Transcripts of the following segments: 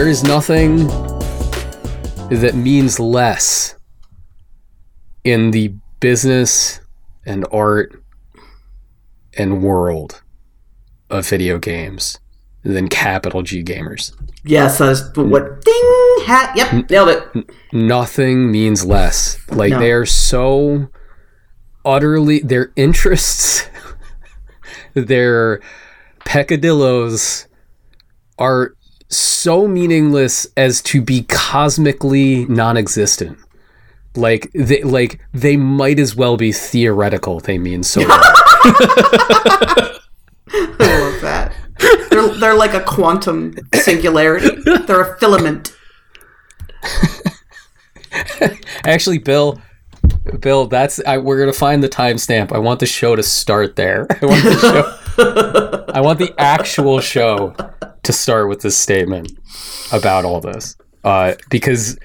There is nothing that means less in the business and art and world of video games than capital G gamers. Yes, that's what. Ding! Hat. Yep, nailed it. Nothing means less. Like No. they are so utterly their interests, their peccadillos are so meaningless as to be cosmically non-existent. Like they like they might as well be theoretical. They mean so. little. I love that. They're, they're like a quantum singularity. They're a filament. Actually, Bill, Bill, that's I, we're gonna find the timestamp. I want the show to start there. I want the show. I want the actual show to start with this statement about all this, uh, because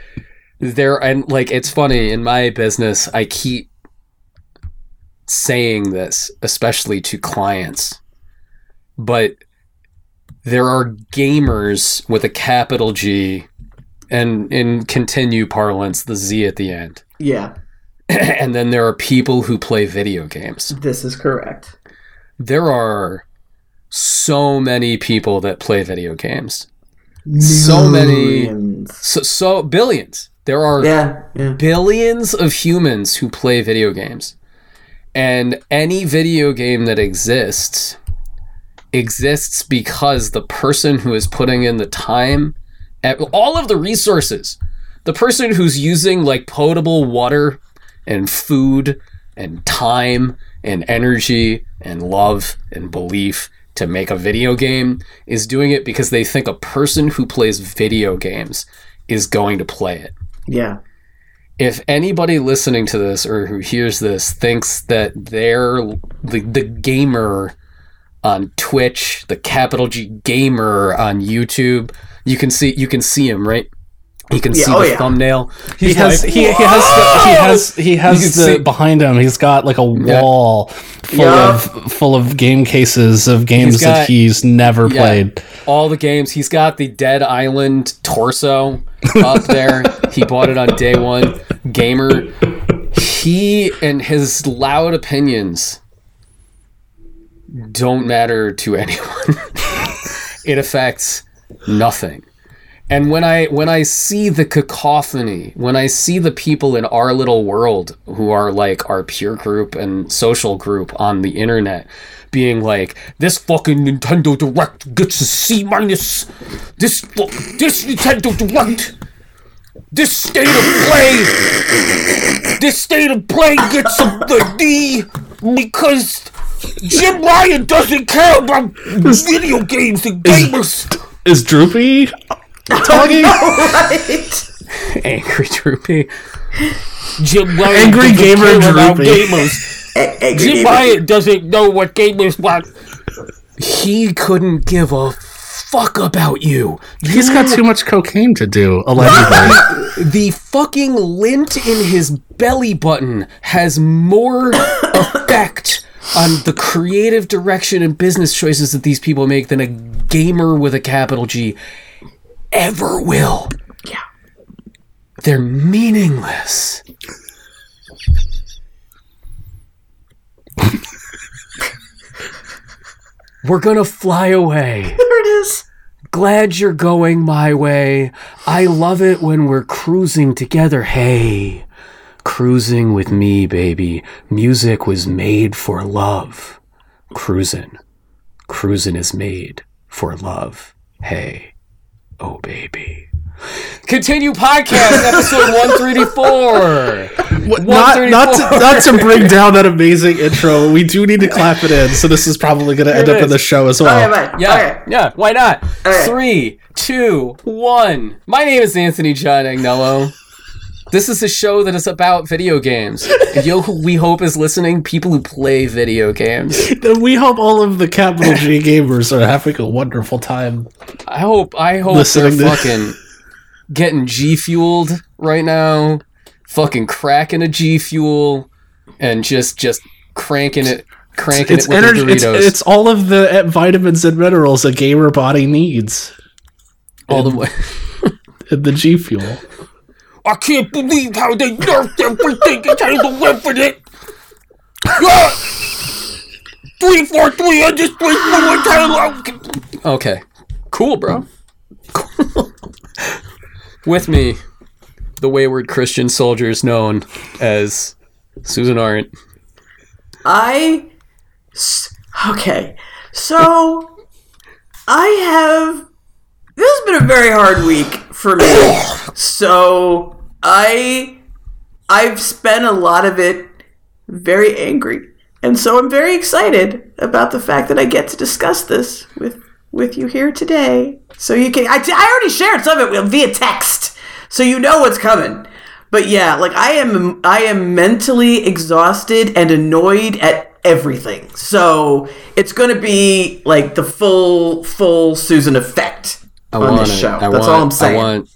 there and like it's funny in my business. I keep saying this, especially to clients, but there are gamers with a capital G and in continue parlance, the Z at the end. Yeah, and then there are people who play video games. this is correct. There are so many people that play video games. So many, so, so billions. There are Yeah, yeah. billions of humans who play video games. And any video game that exists exists because the person who is putting in the time all of the resources, the person who's using like potable water and food and time and energy and love and belief to make a video game is doing it because they think a person who plays video games is going to play it Yeah. if anybody listening to this or who hears this thinks that they're the, the gamer on Twitch, the capital G gamer on YouTube, you can see you can see him right. You can Yeah, see oh the yeah. thumbnail. He has like, he, he has the, he has he has can the see- behind him. He's got like a wall full Yeah. of full of game cases of games He's that got- he's never Yeah. played. all the games. He's got the Dead Island torso up there. he bought it on day one. Gamer. He and his loud opinions don't matter to anyone. it affects nothing. And when I when I see the cacophony, when I see the people in our little world who are like our peer group and social group on the internet being like, this fucking Nintendo Direct gets a C minus. This this Nintendo Direct, this state of play, this state of play gets a the D because Jim Ryan doesn't care about video games and gamers. Is Droopy Oh, talking? Right. Angry Droopy. Jim Ryan Angry doesn't gamer care about Droopy. gamers. Jim Ryan doesn't know what gamers want. He couldn't give a fuck about you. He's got too much cocaine to do, allegedly. The fucking lint in his belly button has more effect on the creative direction and business choices that these people make than a gamer with a capital G ever will. Yeah. They're meaningless. We're gonna fly away. There it is. Glad you're going my way. I love it when we're cruising together. Hey, cruising with me, baby. Music was made for love. Cruising. Cruising is made for love. Hey, oh, baby. Continue podcast episode 134. not, not, to, not to bring down that amazing intro. We do need to clap it in, so this is probably going to end up in the show as Okay, well. right. Yeah, Okay. yeah, why not? Okay. Three, two, one. My name is Anthony John Agnello. This is a show that is about video games. And know who we hope is listening? People who play video games. We hope all of the capital G gamers are having a wonderful time. I hope I hope Listening they're fucking getting G fueled right now. Fucking cracking a G fuel and just just cranking it cranking It's it with energy. the It's, Doritos. it's all of the vitamins and minerals a gamer body needs. all the way. the G Fuel. I can't believe how they nerfed everything and changed the weapon it. Yeah! Three, four, three, I just played one time. Okay. Cool, bro. With me, the wayward Christian soldiers known as Susan Arendt. I Okay. So. I have. This has been a very hard week for me. So. I. I've spent a lot of it very angry. And so I'm very excited about the fact that I get to discuss this with with you here today. So you can I, I already shared some of it via text. So you know what's coming. But yeah, like I am I am mentally exhausted and annoyed at everything. So it's going to be like the full full Susan effect I on want this show. That's want, all I'm saying. I want,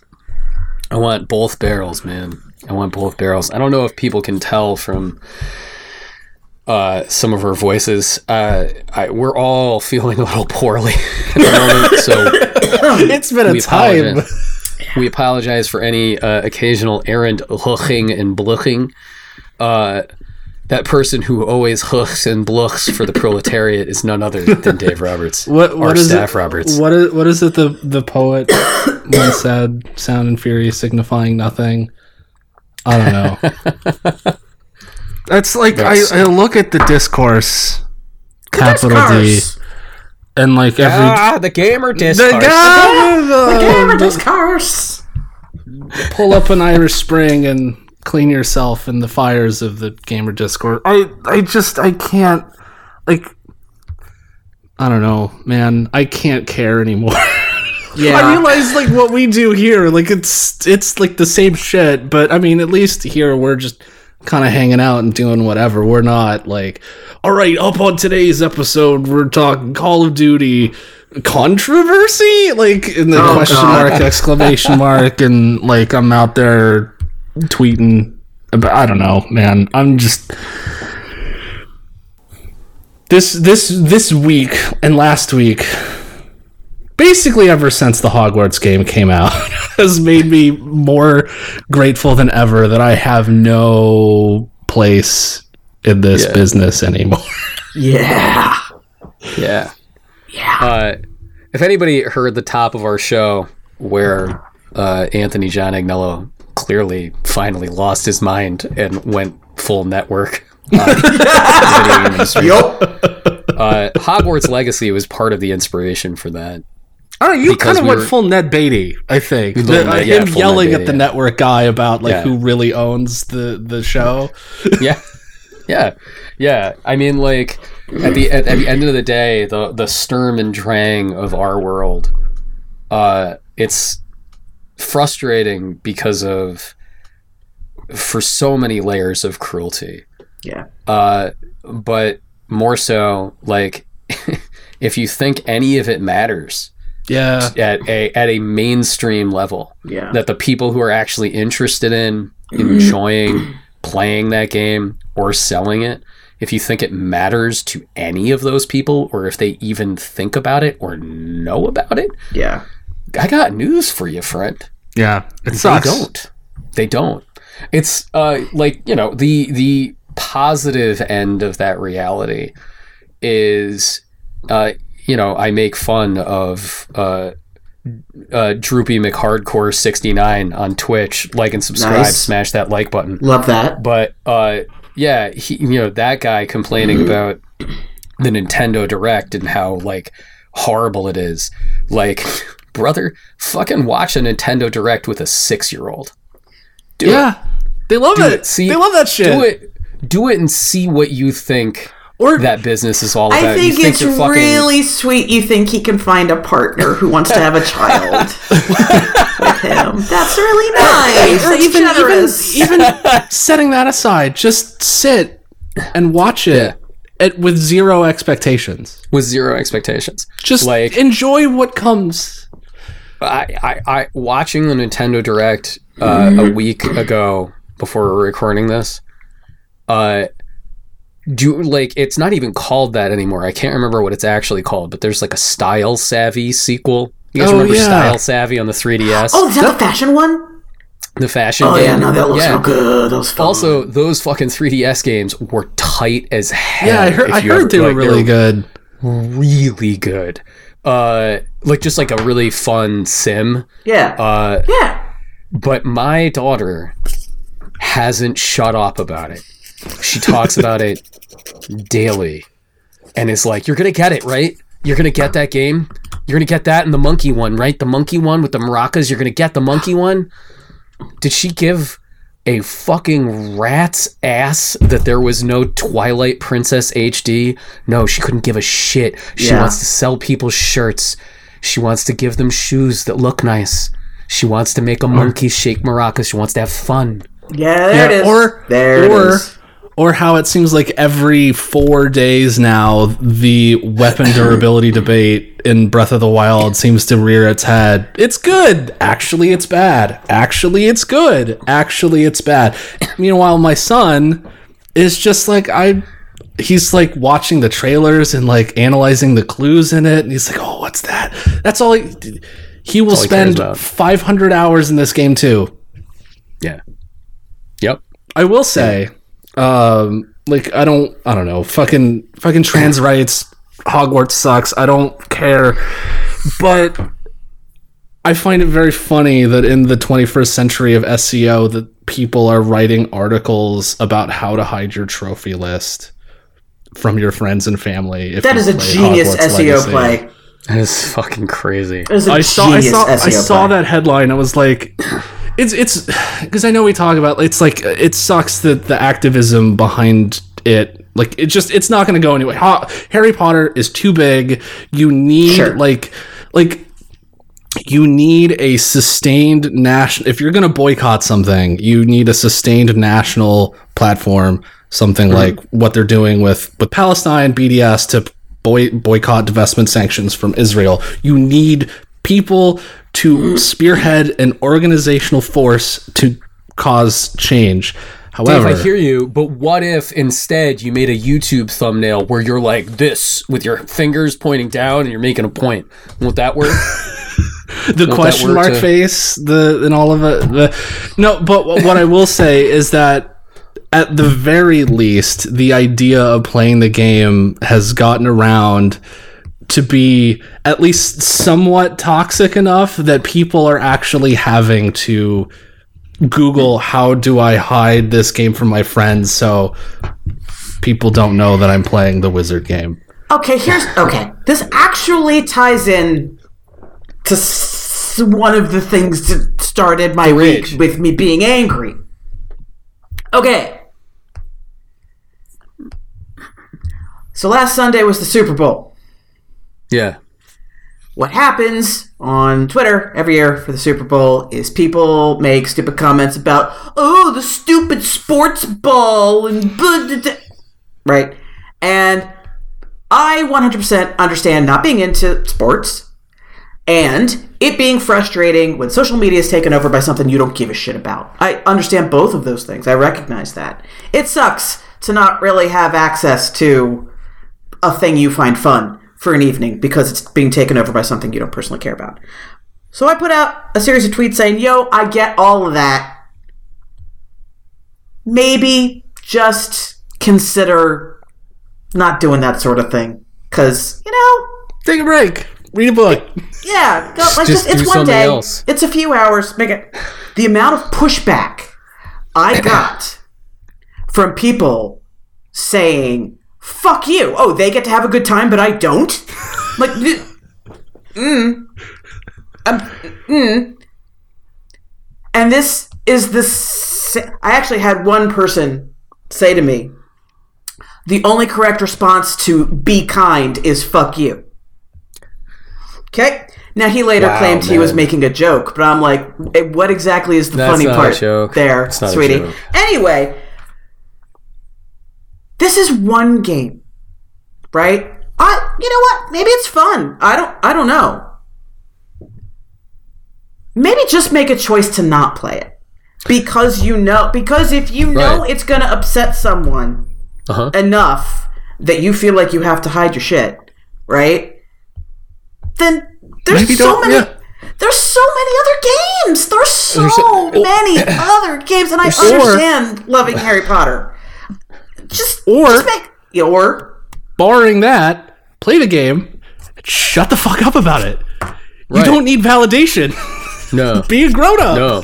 I want both barrels, man. I want both barrels. I don't know if people can tell from uh, some of our voices. Uh, I, we're all feeling a little poorly at the moment, so It's been a we time. apologize. we apologize for any uh, occasional errant huching and bluching. That person who always hooks and bluchs for the proletariat is none other than Dave Roberts. What or what is Staff it? Roberts. What is what is it? The the poet once said, "Sound and fury signifying nothing." I don't know. That's like That's- I, I look at the discourse, capital D, and like every Ah, the gamer the discourse. guy Gamer discourse. pull up an Irish Spring and clean yourself in the fires of the gamer Discord. I I just I can't like I don't know, man. I can't care anymore. Yeah. I realize like what we do here, like it's it's like the same shit, but I mean at least here we're just kind of hanging out and doing whatever. We're not like, all right, up on today's episode, we're talking Call of Duty controversy, like in the Oh, question God. mark, exclamation mark, and like I'm out there tweeting. But I don't know, man. I'm just this this this week and last week basically ever since the Hogwarts game came out has made me more grateful than ever that I have no place in this Yeah. business anymore. yeah. Yeah. Yeah. Uh, if anybody heard the top of our show where uh, Anthony John Agnello clearly finally lost his mind and went full network on the video game industry, Yup. uh, Hogwarts Legacy was part of the inspiration for that. I don't know, you kind of we went were- full Ned Beatty, I think. The- uh, Ned- yeah, him yelling Ned at the yeah. network guy about like Yeah. who really owns the the show. Yeah, yeah, yeah. I mean, like at the at, at the end of the day, the the Sturm and Drang of our world, uh, it's frustrating because of for so many layers of cruelty. Yeah. Uh, but more so, like if you think any of it matters Yeah. at a at a mainstream level, Yeah. that the people who are actually interested in enjoying playing that game or selling it, if you think it matters to any of those people, or if they even think about it or know about it, Yeah. I got news for you, friend. Yeah. It sucks. They don't. They don't. It's uh like you know the the positive end of that reality is uh you know I make fun of uh uh Droopy McHardcore sixty nine on Twitch. Like and subscribe. Nice. Smash that like button. Love that. But uh yeah, he you know that guy complaining about the Nintendo Direct and how like horrible it is. Like, brother, fucking watch a Nintendo Direct with a six year old. Do it. Yeah. They love Do it. it. See, they love that shit. Do it. Do it and see what you think Or that business is all about. I think you it's fucking- really sweet you think he can find a partner who wants to have a child with him. That's really nice. or That's even, even generous. even setting that aside, just sit and watch it at, with zero expectations. with zero expectations. Just Like- enjoy what comes. I, I, I watching the Nintendo Direct uh, a week ago before recording this. Uh, do like it's not even called that anymore. I can't remember what it's actually called, but there's like a style savvy sequel You guys Oh, remember yeah. Style Savvy on the 3DS? Oh, is that the fashion one? the fashion Oh game. yeah, no, that looks so good. Fun. Also, those fucking 3DS games were tight as hell. Yeah, I heard. I heard they were like, really good. really good. Uh, like just like a really fun sim. yeah, Uh, yeah. but my daughter hasn't shut up about it. She talks about it daily, and is like, "You're gonna get it, right? You're gonna get that game. You're gonna get that and the monkey one, right? The monkey one with the maracas. You're gonna get the monkey one." Did she give a fucking rat's ass that there was no Twilight Princess HD? No, she couldn't give a shit. She Yeah. wants to sell people shirts. She wants to give them shoes that look nice. She wants to make a monkey shake maracas. She wants to have fun. Yeah, there Yeah, it is. or- there it or- is. Or how it seems like every four days now, the weapon durability debate in Breath of the Wild seems to rear its head. It's good. Actually, it's bad. Actually, it's good. Actually, it's bad. Meanwhile, my son is just like, I. He's like watching the trailers and like analyzing the clues in it, and he's like, "Oh, what's that?" That's all he. He will he spend about. 500 hours in this game too. Yeah. Yep. I will say, um, like I don't, I don't know, fucking, fucking trans rights. Hogwarts sucks. I don't care, but I find it very funny that in the 21st century of SEO, that people are writing articles about how to hide your trophy list from your friends and family. If That you is a genius Hogwarts SEO Legacy. play. That is fucking crazy. It was a I saw, I genius saw, I saw play. that headline. I was like, it's it's because I know we talk about it's like it sucks that the activism behind it like it just it's not going to go anyway. Ha- Harry Potter is too big. You need Sure. like like you need a sustained national if you're going to boycott something you need a sustained national platform something mm-hmm. like what they're doing with with palestine bds to boy, boycott divestment sanctions from israel you need people to spearhead an organizational force to cause change Dave, however I hear you, but what if instead you made a YouTube thumbnail where you're like this with your fingers pointing down and you're making a point? Won't that work? the that question mark to- face the and all of it the no but what i will say is that at the very least the idea of playing the game has gotten around to be at least somewhat toxic enough that people are actually having to google how do i hide this game from my friends so people don't know that i'm playing the wizard game Okay, here's okay. This actually ties in to s- one of the things that started my week with me being angry. Okay. So last Sunday was the Super Bowl. Yeah. What happens on Twitter every year for the Super Bowl is people make stupid comments about, oh, the stupid sports ball and blah, blah, blah." right? And I 100% understand not being into sports and it being frustrating when social media is taken over by something you don't give a shit about. I understand both of those things. I recognize that. It sucks to not really have access to a thing you find fun for an evening because it's being taken over by something you don't personally care about. So I put out a series of tweets saying, yo, I get all of that. Maybe just consider not doing that sort of thing. Because, you know, take a break read a book yeah, go, like Just just, it's one day. else. It's a few hours. Make it. The amount of pushback I got from people saying "fuck you," oh, they get to have a good time, but I don't. Like, th- mm, um, mm. and this is the. sa- I actually had one person say to me, "The only correct response to be kind is fuck you." Okay. Now he later Wow, claimed he was making a joke, but I'm like, what exactly is the That's funny not a part joke. there, It's not a sweetie? joke. Anyway, this is one game, right? I, you know what? Maybe it's fun. I don't, I don't know. Maybe just make a choice to not play it because you know, because if you know Right. it's gonna upset someone, Uh huh. enough that you feel like you have to hide your shit, right? Then there's Maybe so many. yeah. There's so many other games. There's so There's so- many other games, and I understand loving Harry Potter. Just Or- just make or Barring that, play the game. Shut the fuck up about it. You don't need validation. No, Be a grown up. no,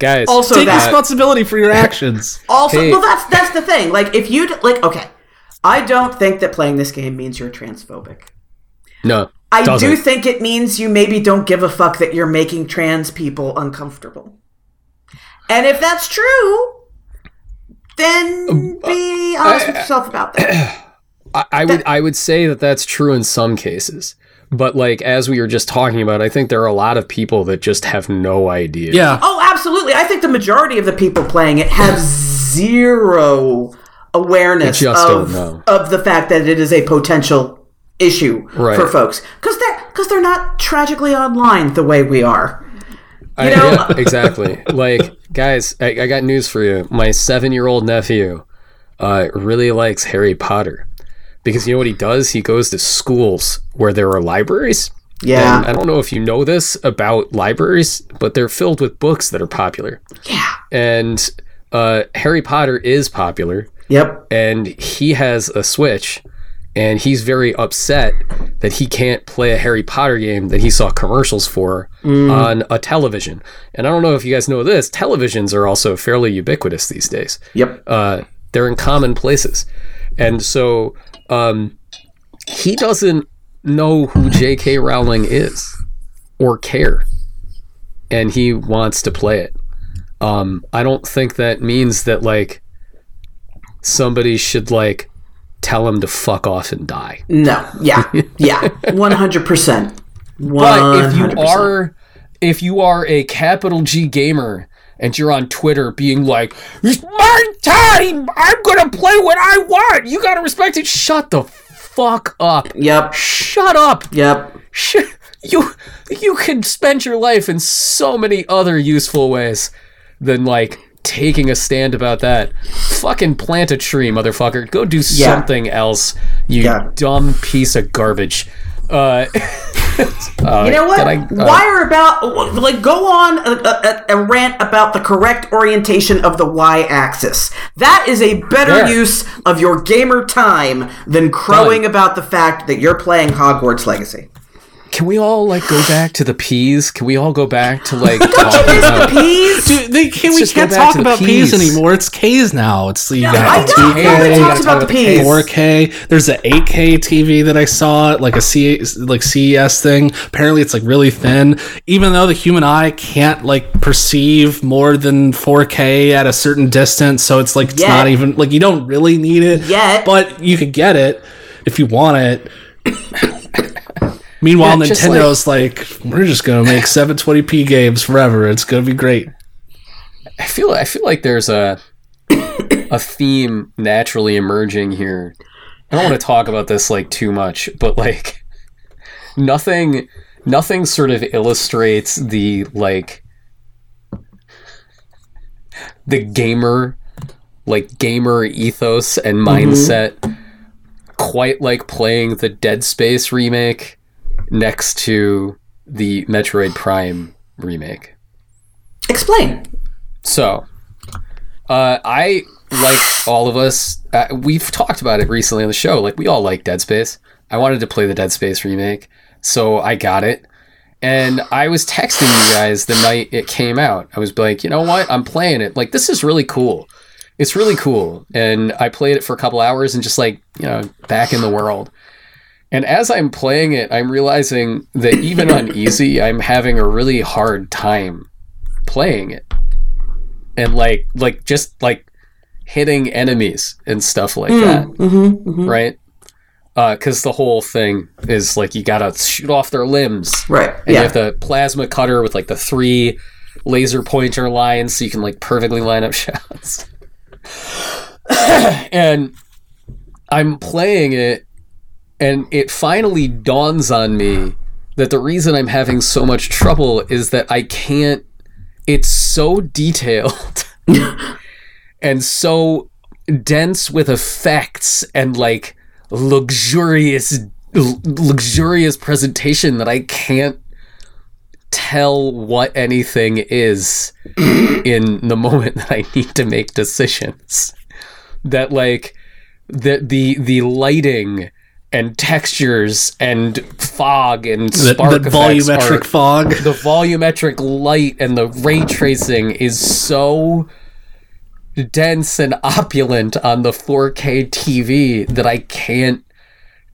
guys. Also Take that- responsibility for your actions. also Hey. well that's that's the thing. Like if you like okay, I don't think that playing this game means you're transphobic. no, I doesn't. do think it means you maybe don't give a fuck that you're making trans people uncomfortable. And if that's true, then uh, be uh, honest with eh, yourself about that. I, I would I would say that that's true in some cases, but like as we were just talking about, I think there are a lot of people that just have no idea. Yeah. Oh, absolutely. I think the majority of the people playing it have zero awareness just of, of the fact that it is a potential issue Right. for folks because they're because they're not tragically online the way we are. I, yeah, exactly. Like, guys, I, I got news for you. My seven-year-old nephew uh, really likes Harry Potter because you know what he does? He goes to schools where there are libraries. Yeah. And I don't know if you know this about libraries, but they're filled with books that are popular. yeah. And uh, Harry Potter is popular, Yep. and he has a Switch, and he's very upset that he can't play a Harry Potter game that he saw commercials for on a television. And I don't know if you guys know this, televisions are also fairly ubiquitous these days. Yep. Uh, they're in common places. And so um, he doesn't know who J.K. Rowling is or care. And he wants to play it. Um, I don't think that means that, like, somebody should, like, tell him to fuck off and die. No. Yeah. Yeah. One hundred percent. But if you are if you are a capital G gamer and you're on Twitter being like, It's my time! I'm gonna play what I want! You gotta respect it. Shut the fuck up. Yep. Shut up. Yep. Sh- you you can spend your life in so many other useful ways than like taking a stand about that. Fucking plant a tree, motherfucker. Go do Yeah. something else. You Yeah. dumb piece of garbage. Uh, You know what? I- uh, Wire about like go on a, a, a rant about the correct orientation of the y-axis. That is a better use of your gamer time than crowing about the fact that you're playing Hogwarts Legacy. Can we all like go back to the peas? Can we all go back to like talking about peas? Dude, they can't, we just can't talk about P's Ps. anymore. It's K's now. It's you I got know, 2K, nobody talks about the Ps. 4K. There's an 8K TV that I saw, like a C, like CES thing. Apparently, it's like really thin. Even though the human eye can't like perceive more than 4K at a certain distance, so it's like it's Yet. not even like you don't really need it. Yet. but you could get it if you want it. Meanwhile, Yeah, Nintendo's like, we're just gonna make 720p games forever. It's gonna be great. I feel I feel like there's a a theme naturally emerging here. I don't want to talk about this like too much, but like nothing nothing sort of illustrates the like the gamer like gamer ethos and mm-hmm. mindset quite like playing the Dead Space remake next to the Metroid Prime remake. Explain. So, uh, I like all of us. Uh, we've talked about it recently on the show. Like we all like Dead Space. I wanted to play the Dead Space remake, so I got it. And I was texting you guys the night it came out. I was like, you know what? I'm playing it. Like this is really cool. It's really cool. And I played it for a couple hours and just like you know back in the world. And as I'm playing it, I'm realizing that even on easy, I'm having a really hard time playing it. And like like just like hitting enemies and stuff like hmm, that. Mm-hmm, mm-hmm. right? Uh, because the whole thing is like you gotta shoot off their limbs. Right. and you Yeah. have the plasma cutter with like the three laser pointer lines so you can like perfectly line up shots. And i'm playing it and it finally dawns on me that the reason i'm having so much trouble is that i can't it's so detailed and so dense with effects and like luxurious l- luxurious presentation that I can't tell what anything is in the moment that I need to make decisions. That like the the the lighting and textures and fog and That, spark that effects volumetric are, fog. the volumetric light and the ray tracing is so dense and opulent on the 4K TV that I can't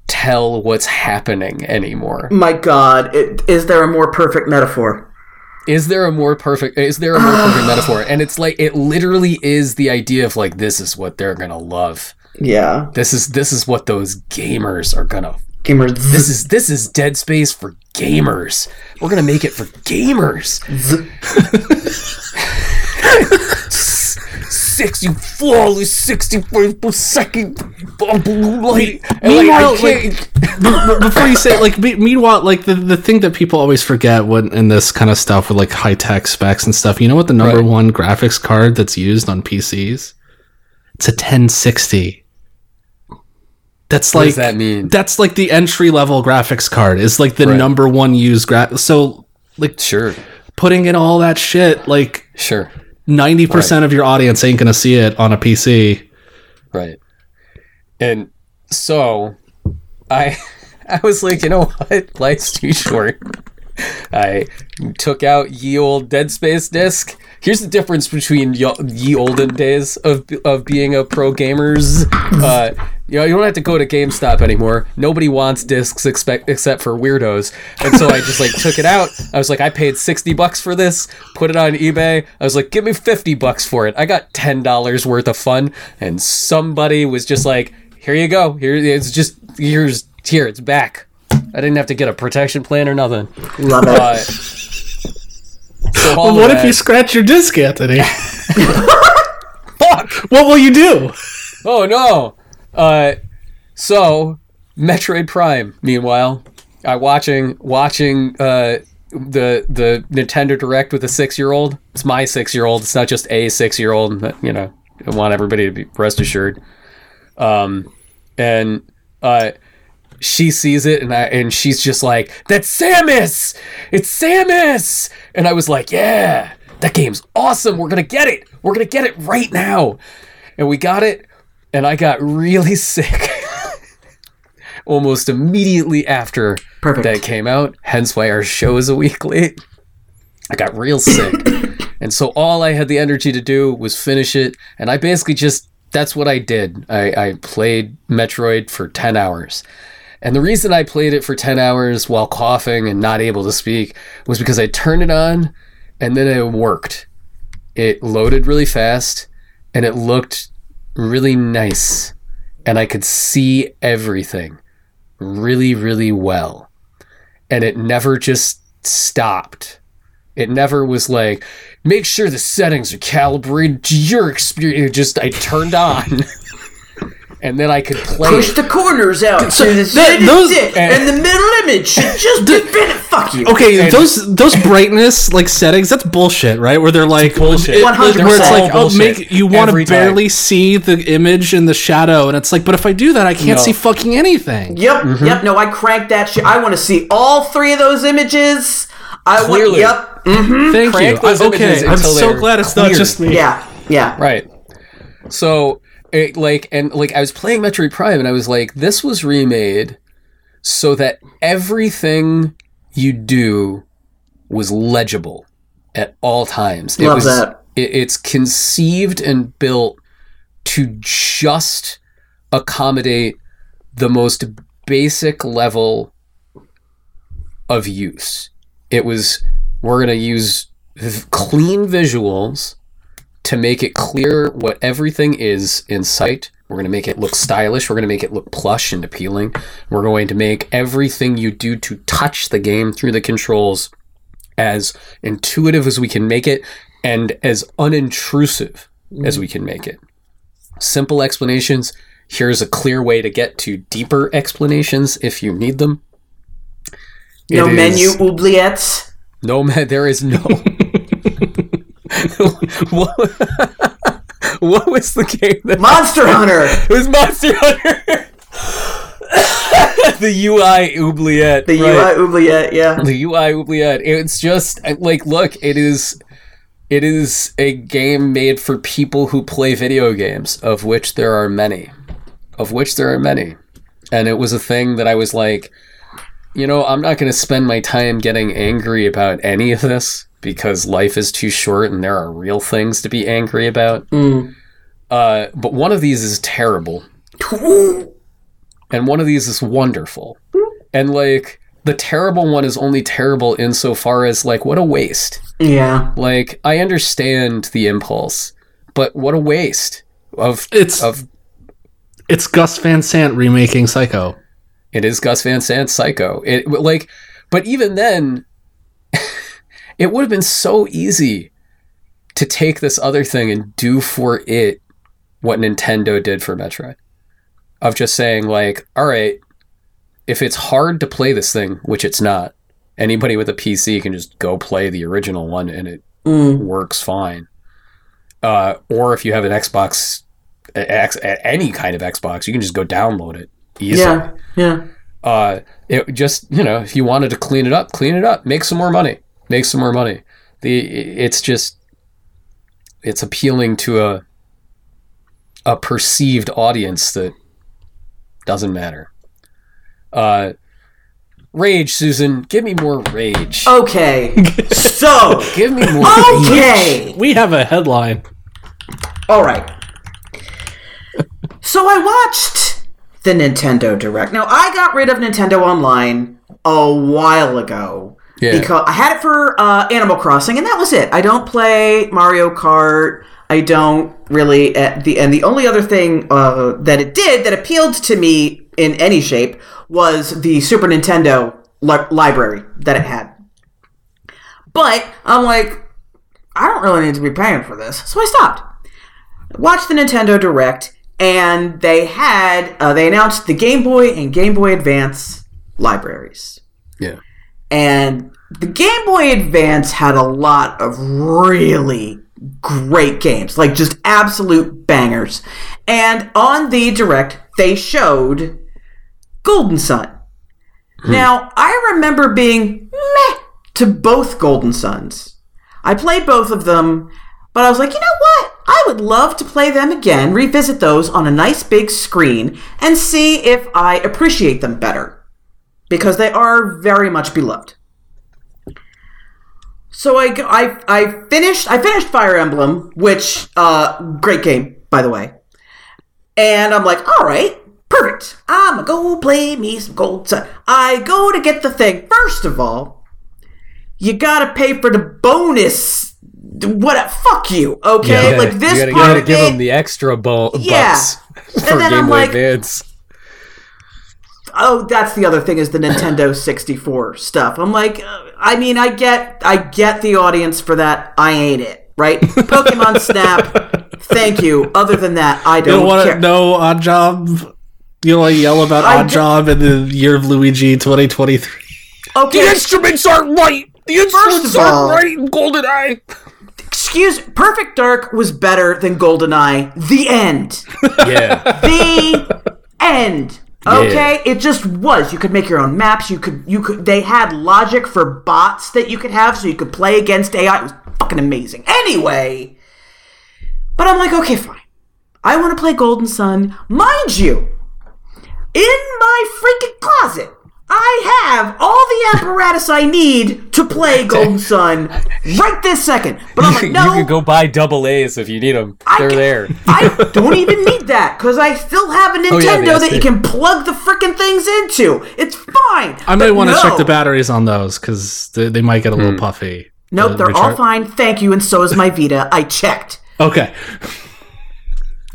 tell what's happening anymore. My God, it, is there a more perfect metaphor? Is there a more perfect is there a more perfect metaphor? And it's like it literally is the idea of like this is what they're going to love. Yeah, This is this is what those gamers are going to gamers. this is this is Dead Space for gamers. We're gonna make it for gamers. Sixty flawless, sixty frames per second, blue light. And, like, I Meanwhile, before you say like me- meanwhile like the, the thing that people always forget when in this kind of stuff with like high tech specs and stuff you know what the number Right. one graphics card that's used on pcs it's a 1060 that's what like does that mean? that's like the entry level graphics card is like the Right. number one used gra- so like Sure, putting in all that shit like sure, 90% of your audience ain't gonna see it on a pc right. And so, I, I was like, you know what? Life's too short. I took out ye old Dead Space disc. Here's the difference between ye, ye olden days of of being a pro gamers. Uh, you know, you don't have to go to GameStop anymore. Nobody wants discs expect, except for weirdos. And so I just like took it out. I was like, I paid sixty bucks for this. Put it on eBay. I was like, give me fifty bucks for it. I got ten dollars worth of fun. And somebody was just like, here you go. Here it's just here's here. It's back. I didn't have to get a protection plan or nothing. Love it. Uh, so well, what if you scratch your disc anthony fuck? what will you do Oh no! Uh, so Metroid Prime. Meanwhile, I watching watching uh the the Nintendo Direct with a six year old. It's my six year old. It's not just a six year old. You know, I want everybody to be rest assured. Um, and uh. She sees it and I and she's just like, "That's Samus! It's Samus!" And I was like, "Yeah, that game's awesome. We're gonna get it. We're gonna get it right now." And we got it, and I got really sick almost immediately after Perfect. that came out. Hence why our show is a week late. I got real sick. and so all I had the energy to do was finish it. And I basically just, that's what I did. I, I played Metroid for 10 hours. And the reason I played it for 10 hours while coughing and not able to speak was because I turned it on and then it worked. It loaded really fast and it looked really nice. And I could see everything really, really well. And it never just stopped. It never was like, make sure the settings are calibrated to your experience. It just, I turned on. and then I could play. Push it. the corners out so the that- those- dick and the middle image should just be fit. Fuck you. Okay, And- those those brightness like settings, that's bullshit, right? Where they're like bullshit. 100%. Where it's like, All oh, make you want to Every time. barely see the image in the shadow, and it's like, but if I do that, I can't No. see fucking anything. Yep, yep. No, I cranked that shit. I want to see all three of those images. I Clearly. want. Yep. Mm, Thank Crank you. those okay, I'm so glad it's not just me. yeah. Yeah. Right. So it like and like I was playing Metroid Prime and I was like, this was remade so that everything you do was legible at all times. It Love was that. It, it's conceived and built to just accommodate the most basic level of use. It was we're going to use clean visuals to make it clear what everything is in sight. We're going to make it look stylish. We're going to make it look plush and appealing. We're going to make everything you do to touch the game through the controls as intuitive as we can make it and as unintrusive as we can make it. Simple explanations. Here's a clear way to get to deeper explanations if you need them. No It menu is- oubliettes. no there is no. what, what was the game that Monster Hunter. it was Monster Hunter? the UI oubliette. The right. UI oubliette, yeah. the UI oubliette. It's just like, look, it is, it is a game made for people who play video games, of which there are many, of which there are many, and it was a thing that I was like, you know, I'm not going to spend my time getting angry about any of this because life is too short and there are real things to be angry about. Uh, but one of these is terrible and one of these is wonderful. And like the terrible one is only terrible insofar as like what a waste. Yeah. Like I understand the impulse, but what a waste of It's of it's Gus Van Sant remaking Psycho. it is Gus Van Sant's Psycho. It like but even then it would have been so easy to take this other thing and do for it what Nintendo did for Metroid. Of just saying like, all right, if it's hard to play this thing, which it's not, anybody with a PC can just go play the original one and it Mm. works fine. Uh, or if you have an Xbox, X, any kind of Xbox, you can just go download it easily. Yeah. Yeah. Uh, it just you know, if you wanted to clean it up, clean it up, make some more money, make some more money. The it's just it's appealing to a a perceived audience that doesn't matter. Uh, rage, Susan, give me more rage. Okay. so, Give me more Oh. rage. okay. We have a headline. All right. So I watched the Nintendo Direct. Now I got rid of Nintendo Online a while ago Yeah. because I had it for uh, Animal Crossing, and that was it. I don't play Mario Kart. I don't really. Uh, the and the only other thing uh, that it did that appealed to me in any shape was the Super Nintendo li- library that it had. But I'm like, I don't really need to be paying for this, so I stopped watched the Nintendo Direct, and they had uh, they announced the Game Boy and Game Boy Advance libraries, Yeah. And the Game Boy Advance had a lot of really great games, like just absolute bangers. And on the Direct, they showed Golden Sun. Hmm. Now, I remember being meh to both Golden Suns. I played both of them, but I was like, you know what? I would love to play them again, revisit those on a nice big screen, and see if I appreciate them better. Because they are very much beloved. So I, I, I finished I finished Fire Emblem, which uh great game by the way. And I'm like, all right, perfect. I'm gonna go play me some Gold Sun. I go to get the thing. First of all, you gotta pay for the bonus. What? Fuck you. Okay, Yeah, like this you gotta, you gotta give it- them the extra bo- Yeah. bucks for And then Game I'm Boy like- Advance. Oh that's the other thing is the nintendo 64 stuff i'm like uh, i mean i get i get the audience for that i ain't it right pokemon snap thank you other than that i don't, don't want to know Odd Job? You don't want to yell about I Odd d- Job in the year of Luigi 2023? okay The instruments aren't right. The instruments aren't right in GoldenEye. excuse perfect dark was better than goldeneye the end Yeah. the end okay it just was. You could make your own maps. You could you could they had logic for bots that you could have so you could play against ai it was fucking amazing. Anyway but i'm like okay fine. I want to play golden sun. Mind you in my freaking closet I have all the apparatus I need to play Golden Sun right this second. But I'm like, no. you can go buy double A's if you need them. I They're can- there. I don't even need that because I still have a Nintendo Oh, yeah, that you can plug the freaking things into. It's fine. I might want to no. check the batteries on those because they, they might get a little hmm. puffy. Nope, The they're all fine. Thank you, and so is my Vita. I checked. Okay.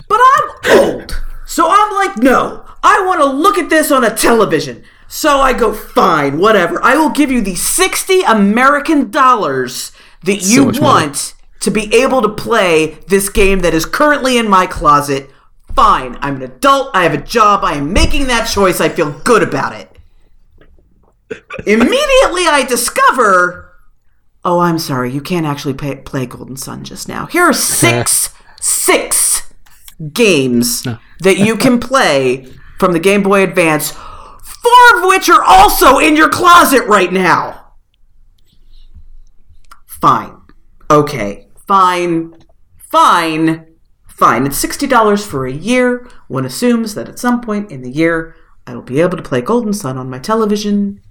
But I'm old. So I'm like, no, I want to look at this on a television. So I go, fine, whatever. I will give you the 60 American dollars that you much money. want to be able to play this game that is currently in my closet. Fine, I'm an adult, I have a job, I am making that choice, I feel good about it. Immediately I discover Oh, I'm sorry. You can't actually pay, play Golden Sun just now. Here are six, six games that you can play from the Game Boy Advance four of which are also in your closet right now. Fine. Okay. Fine. Fine. Fine. It's $60 for a year. One assumes that at some point in the year, I will be able to play Golden Sun on my television.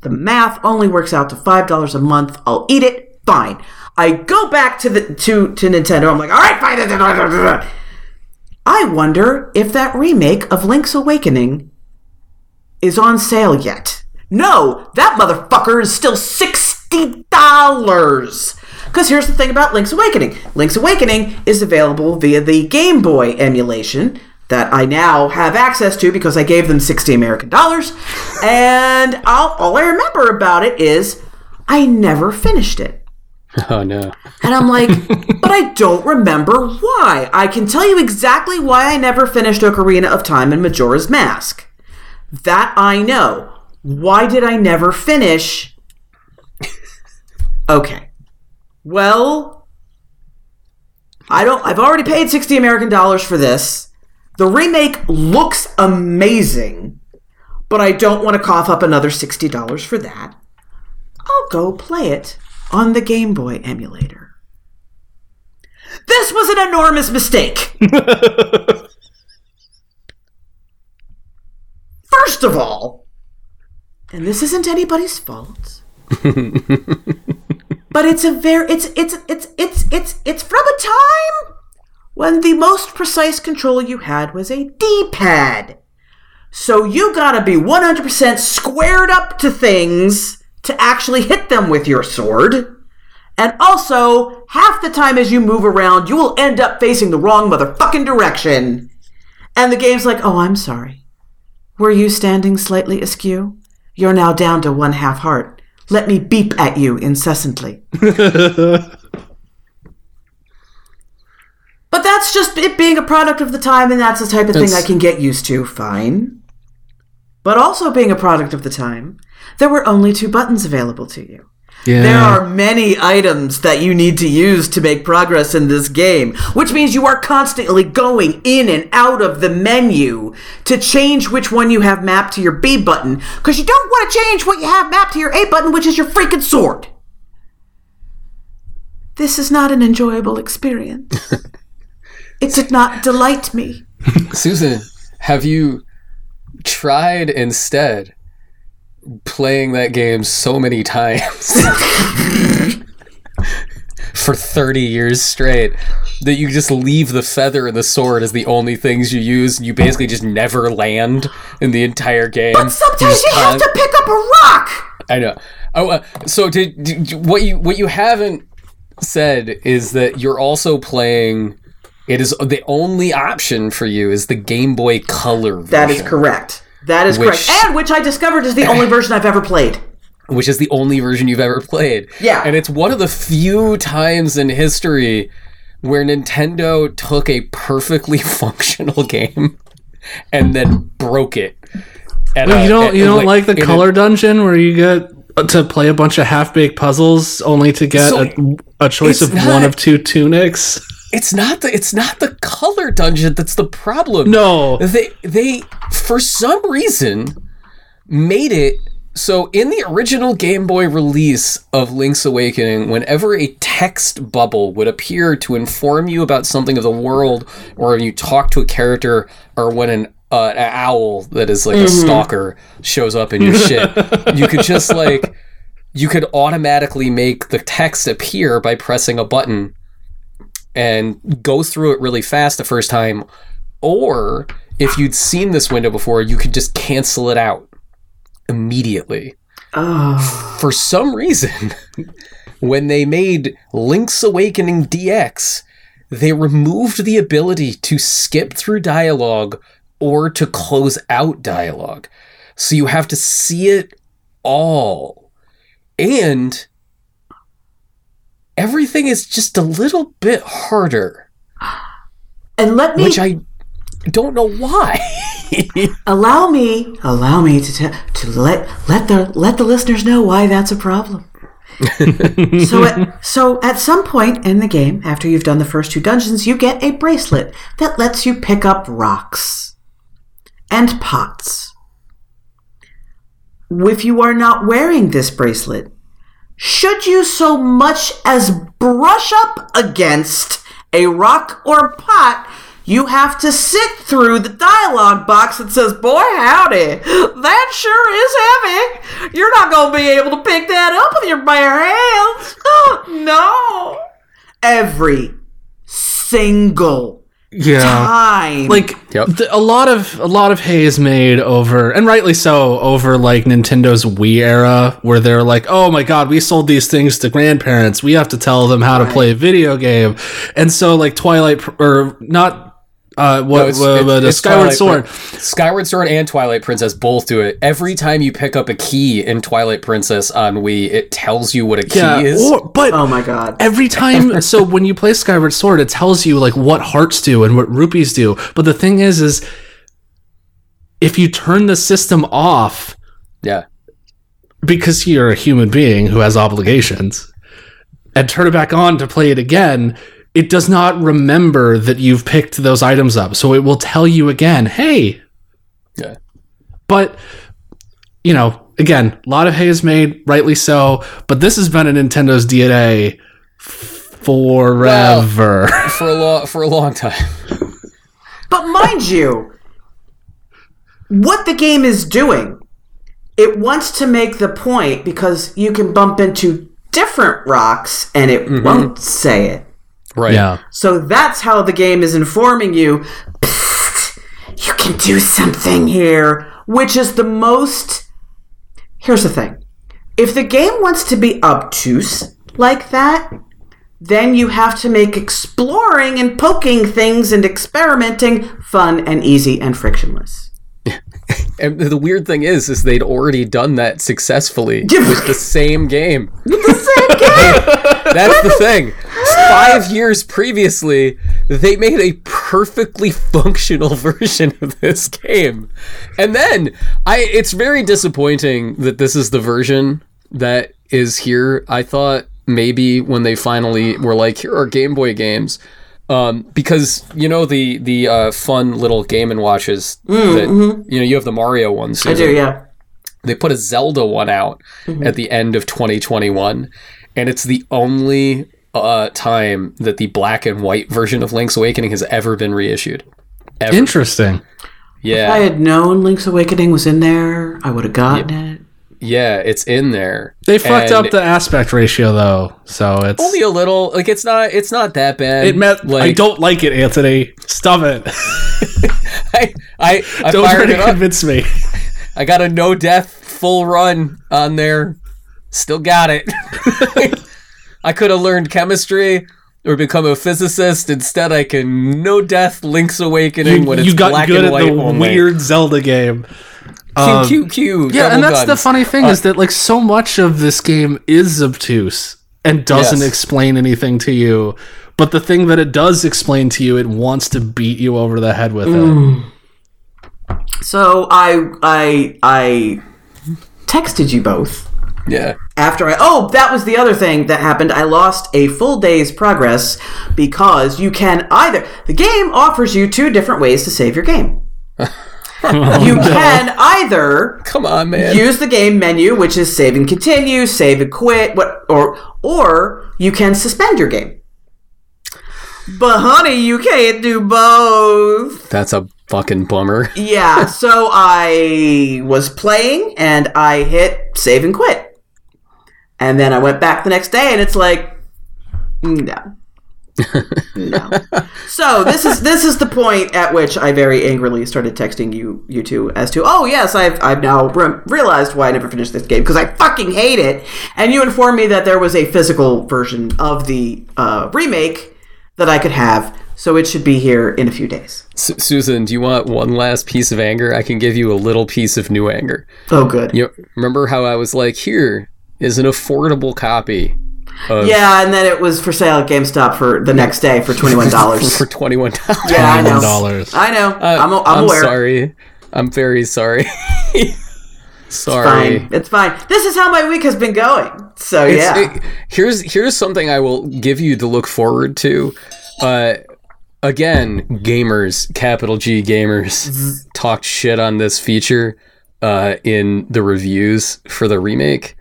The math only works out to $5 a month. I'll eat it. Fine. I go back to the to to Nintendo. I'm like, all right, fine. I wonder if that remake of Link's Awakening is on sale yet. No, that motherfucker is still sixty dollars. Because here's the thing about Link's Awakening Link's Awakening is available via the Game Boy emulation that I now have access to because I gave them 60 American dollars. And I'll, all I remember about it is I never finished it. Oh no. And I'm like, but I don't remember why. I can tell you exactly why I never finished Ocarina of Time and Majora's Mask. That I know. Why did I never finish? Okay. Well, I don't I've already paid 60 American dollars for this. The remake looks amazing, but I don't want to cough up another $60 for that. I'll go play it on the Game Boy emulator. This was an enormous mistake. First of all, and this isn't anybody's fault. but it's a very it's it's it's it's it's it's from a time when the most precise control you had was a D-pad. So you gotta be 100% squared up to things to actually hit them with your sword. And also, half the time as you move around, you will end up facing the wrong motherfucking direction. And the game's like, oh, I'm sorry. Were you standing slightly askew? You're now down to one half heart. Let me beep at you incessantly. But that's just it being a product of the time, and that's the type of thing I can get used to. Fine. But also being a product of the time, there were only two buttons available to you. Yeah. There are many items that you need to use to make progress in this game, which means you are constantly going in and out of the menu to change which one you have mapped to your B button, because you don't want to change what you have mapped to your A button, which is your freaking sword. This is not an enjoyable experience. it did not delight me. Susan, have you tried instead playing that game so many times for 30 years straight that you just leave the feather and the sword as the only things you use and you basically just never land in the entire game? But sometimes just you have to pick up a rock. I know. Oh, uh, so did, did what you what you haven't said is that you're also playing. It is the only option for you is the Game Boy Color. Version, That is correct. That is Which- correct. And which I discovered is the only version I've ever played. which is the only version you've ever played. Yeah. and it's one of the few times in history where Nintendo took a perfectly functional game and then broke it. At Wait, a- you don't at- you don't like the in a- color dungeon where you get to play a bunch of half baked puzzles only to get So, a, a choice it's of one of two tunics? It's not the it's not the color dungeon that's the problem. No. They they for some reason made it so in the original Game Boy release of Link's Awakening, whenever a text bubble would appear to inform you about something of the world, or when you talk to a character, or when an uh, an owl that is like a stalker shows up in your shit, you could just like you could automatically make the text appear by pressing a button and go through it really fast the first time, or if you'd seen this window before, you could just cancel it out immediately. Oh. For some reason, when they made Link's Awakening DX, they removed the ability to skip through dialogue or to close out dialogue. So you have to see it all. And everything is just a little bit harder, And let me which I don't know why. allow me allow me to te- to let let the let the listeners know why that's a problem. so at, so at some point in the game, after you've done the first two dungeons, you get a bracelet that lets you pick up rocks and pots if you are not wearing this bracelet, should you so much as brush up against a rock or pot, you have to sit through the dialogue box that says, Boy, howdy, that sure is heavy. You're not going to be able to pick that up with your bare hands. no. Every single Yeah. time. Like Yep. th- a lot of a lot of hay is made over, and rightly so, over like Nintendo's Wii era, where they're like, "Oh my god, we sold these things to grandparents. We have to tell them how to play a video game," and so like Twilight Pr- or not, uh, what, No, it's- what, it- what, it's Skyward Twilight Sword. Prin- Skyward Sword and Twilight Princess both do it. Every time you pick up a key in Twilight Princess on Wii, it tells you what a key Yeah, is. or, but oh my god. every time so when you play skyward sword it tells you like what hearts do and what rupees do but the thing is is if you turn the system off yeah. because you're a human being who has obligations and turn it back on to play it again it does not remember that you've picked those items up so it will tell you again hey Yeah. but you know again a lot of hay is made rightly so but this has been a nintendo's dna forever For a long for a long time. But mind you, what the game is doing, it wants to make the point because you can bump into different rocks and it mm-hmm. won't say it. Right. yeah So that's how the game is informing you. "Psst, you can do something here, which is the most. Here's the thing: if the game wants to be obtuse like that, then you have to make exploring and poking things and experimenting fun and easy and frictionless. And the weird thing is, is they'd already done that successfully Yeah. with the same game. The same game. That's the thing. Five years previously, they made a perfectly functional version of this game. And then I it's very disappointing that this is the version that is here. I thought maybe when they finally were like, here are Game Boy games. Um, because you know the the uh, fun little Game and Watches that you know you have the Mario ones. I do, yeah. they put a Zelda one out at the end of 2021, and it's the only uh, time that the black and white version of Link's Awakening has ever been reissued. Ever. interesting Yeah. If I had known Link's Awakening was in there, I would have gotten it. yeah, it's in there. they fucked And up the aspect ratio though so it's only a little. Like it's not. It's not that bad. it meant like i don't like it anthony stop it I I, I don't try fired it to up. convince me I got a no death full run on there. Still got it. I could have learned chemistry or become a physicist. Instead, I can no death Link's Awakening when it's you got black good and at white the only. weird zelda game Q um, Q Q. yeah and double that's the guns. funny thing uh, is that like so much of this game is obtuse and doesn't Yes. explain anything to you but the thing that it does explain to you it wants to beat you over the head with it mm. So I I I texted you both Yeah. after I oh that was the other thing that happened. I lost a full day's progress because you can either the game offers you two different ways to save your game. you can either Come on, man. use the game menu, which is save and continue, save and quit, what or or you can suspend your game. But honey, you can't do both. That's a fucking bummer. Yeah, so I was playing and I hit save and quit. And then I went back the next day and it's like no. no. So this is this is the point at which I very angrily started texting you you two as to oh yes I've I've now re- realized why I never finished this game because I fucking hate it and you informed me that there was a physical version of the uh, remake that I could have so it should be here in a few days. Su- Susan, do you want one last piece of anger? I can give you a little piece of new anger. Oh good. You remember how I was like, here is an affordable copy of Yeah, and then it was for sale at GameStop for the next day for twenty one dollars. for twenty one dollars. yeah, I know. $21. I know. Uh, I'm, I'm, aware. sorry. I'm very sorry. sorry. It's Fine. It's fine. This is how my week has been going. So It's- yeah. it- here's here's something I will give you to look forward to. Uh, again, gamers, capital G gamers, talked shit on this feature. uh, in the reviews for the remake.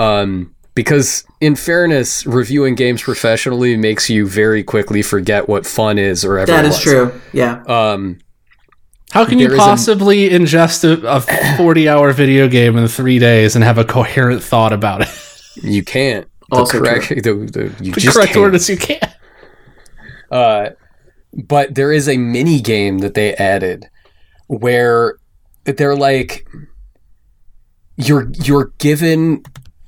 Um, because in fairness, reviewing games professionally makes you very quickly forget what fun is or ever That is was. true. Yeah. Um, How can you There is a- possibly ingest a, a 40 hour video game in three days and have a coherent thought about it? you can't. The Also correct, the, the, you The just correct can't. word is you can't. Uh, but there is a mini game that they added where they're like you're you're given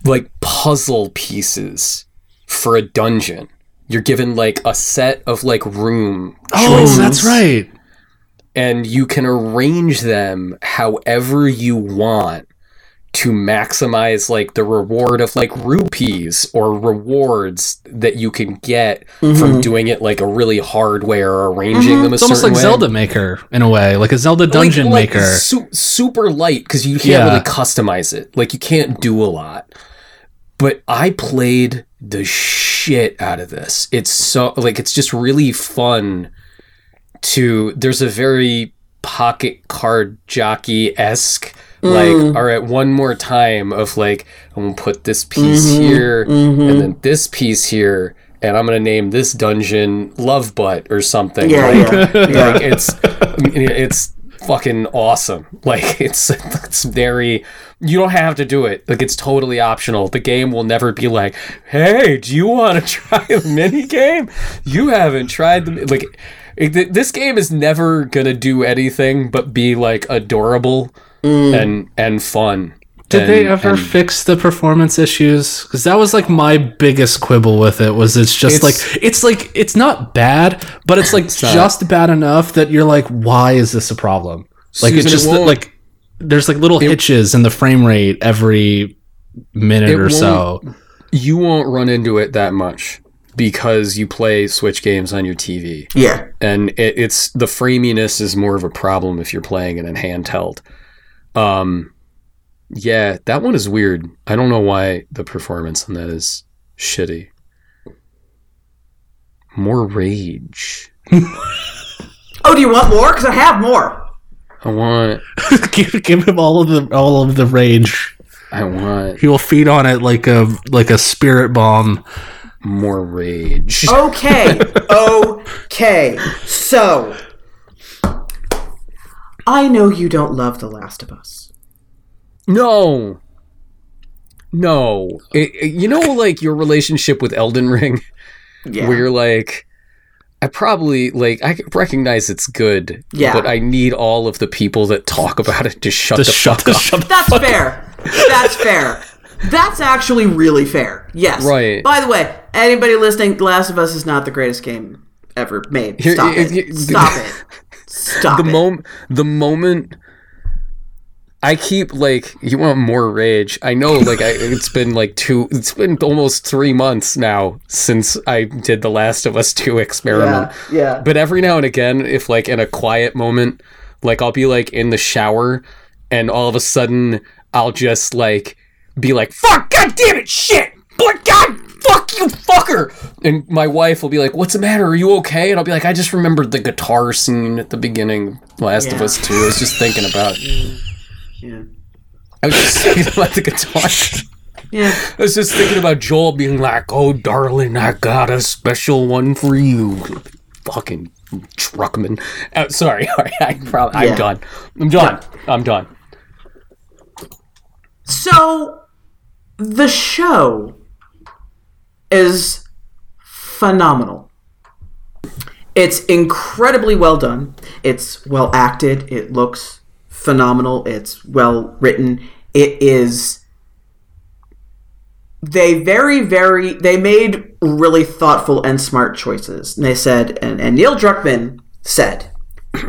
like puzzle pieces for a dungeon. You're given like a set of like room Oh, choices, that's right. and you can arrange them however you want to maximize like the reward of like rupees or rewards that you can get from mm-hmm. doing it like a really hard way or arranging mm-hmm. them a It's almost like way. Zelda Maker in a way, like a Zelda Like- Dungeon like Maker. su- super light because you can't Yeah. really customize it. Like you can't do a lot. But I played the shit out of this. It's so like it's just really fun to there's a very pocket card jockey esque like mm. all right one more time of like i'm gonna put this piece mm-hmm. here mm-hmm. and then this piece here and i'm gonna name this dungeon love butt or something Yeah, like, yeah, yeah. like it's it's fucking awesome. Like it's it's very you don't have to do it. Like it's totally optional. The game will never be like hey do you want to try a mini game you haven't tried the like it, this game is never gonna do anything but be like adorable mm. and and fun Did they ever and fix the performance issues? Because that was like my biggest quibble with it. Was it's just It's- like it's like it's not bad, but it's like not. just bad enough that you're like, why is this a problem? Like Susan, it's it just that, like there's like little hitches in the frame rate every minute or so. you won't run into it that much because you play switch games on your tv Yeah. and it, it's the framiness is more of a problem if you're playing it in handheld. Um, yeah, that one is weird. I don't know why the performance on that is shitty. More rage. Oh, do you want more? Because I have more. I want. give, give him all of the all of the rage. I want He will feed on it like a like a spirit bomb. more rage. Okay. okay. So, I know you don't love The Last of Us. No. No. It- it- you know, like your relationship with Elden Ring, Yeah. where you're like, I probably like I recognize it's good, Yeah. but I need all of the people that talk about it to shut To the shut fuck the up. shut That's fair. That's fair. That's actually really fair. Yes. Right. By the way, anybody listening, The Last of Us is not the greatest game ever made. Stop it- it. it- Stop it. Stop the it. moment the moment I keep like you want more rage. I know like I, it's been like two it's been almost 3 months now since I did the Last of Us 2 experiment. yeah. Yeah. But every now and again if like in a quiet moment like I'll be like in the shower and all of a sudden I'll just like be like fuck god damn it shit. But god fuck you fucker. And my wife will be like what's the matter? Are you okay? And I'll be like I just remembered the guitar scene at the beginning Last of Us 2. I was just thinking about mm. Yeah. I was just thinking about the guitar. Yeah. I was just thinking about Joel being like, "Oh, darling, I got a special one for you." Fucking Druckmann. Uh, sorry, I probably, I'm Yeah. done. I'm done. I'm done. So, the show is phenomenal. It's incredibly well done. It's well acted. It looks phenomenal. It's well written. It is. They very, very. They made really thoughtful and smart choices. And they said, and, and Neil Druckmann said,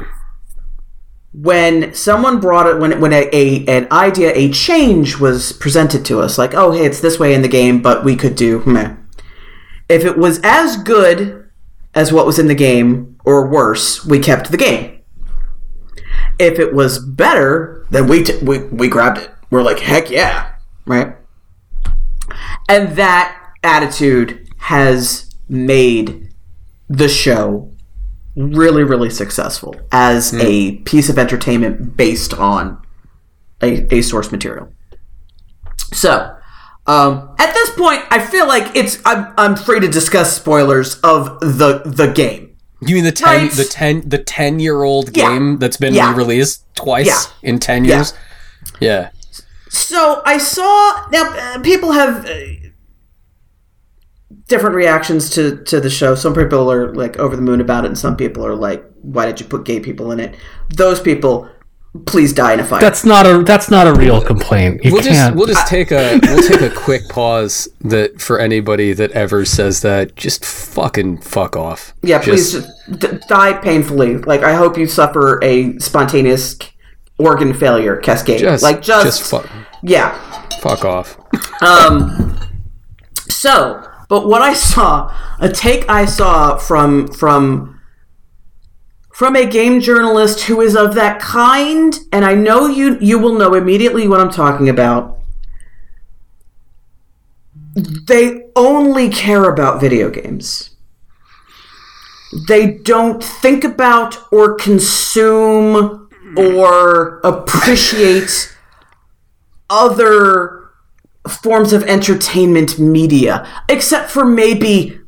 when someone brought it when when a, a an idea a change was presented to us like oh hey it's this way in the game but we could do meh. if it was as good as what was in the game or worse we kept the game if it was better then we t- we we grabbed it we're like heck yeah right and that attitude has made the show really really successful as a piece of entertainment based on a, a source material. So, um, at this point, I feel like it's I'm, I'm free to discuss spoilers of the the game. You mean the ten Right. the ten the ten year old Yeah. game that's been Yeah. re-released twice Yeah. in ten years? Yeah. So I saw now uh, people have uh, different reactions to to the show. Some people are like over the moon about it, and some people are like, "Why did you put gay people in it?" Those people, please die in a fire. That's not a that's not a real complaint. You We'll just can't. we'll just take a we'll take a quick pause that for anybody that ever says that just fucking fuck off. yeah, please Just- just d- die painfully. Like I hope you suffer a spontaneous organ failure cascade. just like just, just fuck yeah. fuck off. Um, so, but what I saw, a take I saw from from from a game journalist who is of that kind, and I know you you will know immediately what I'm talking about. They only care about video games. They don't think about or consume or appreciate other forms of entertainment media, except for maybe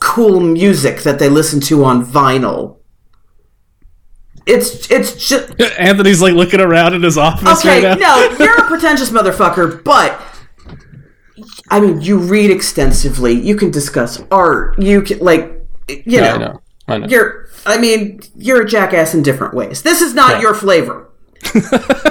cool music that they listen to on vinyl. It's it's just Anthony's like looking around in his office okay. right now. No, you're a pretentious motherfucker, but I mean, you read extensively. You can discuss art. You can like, you Yeah, know, I know. I know. you're. I mean, you're a jackass in different ways. This is not your flavor.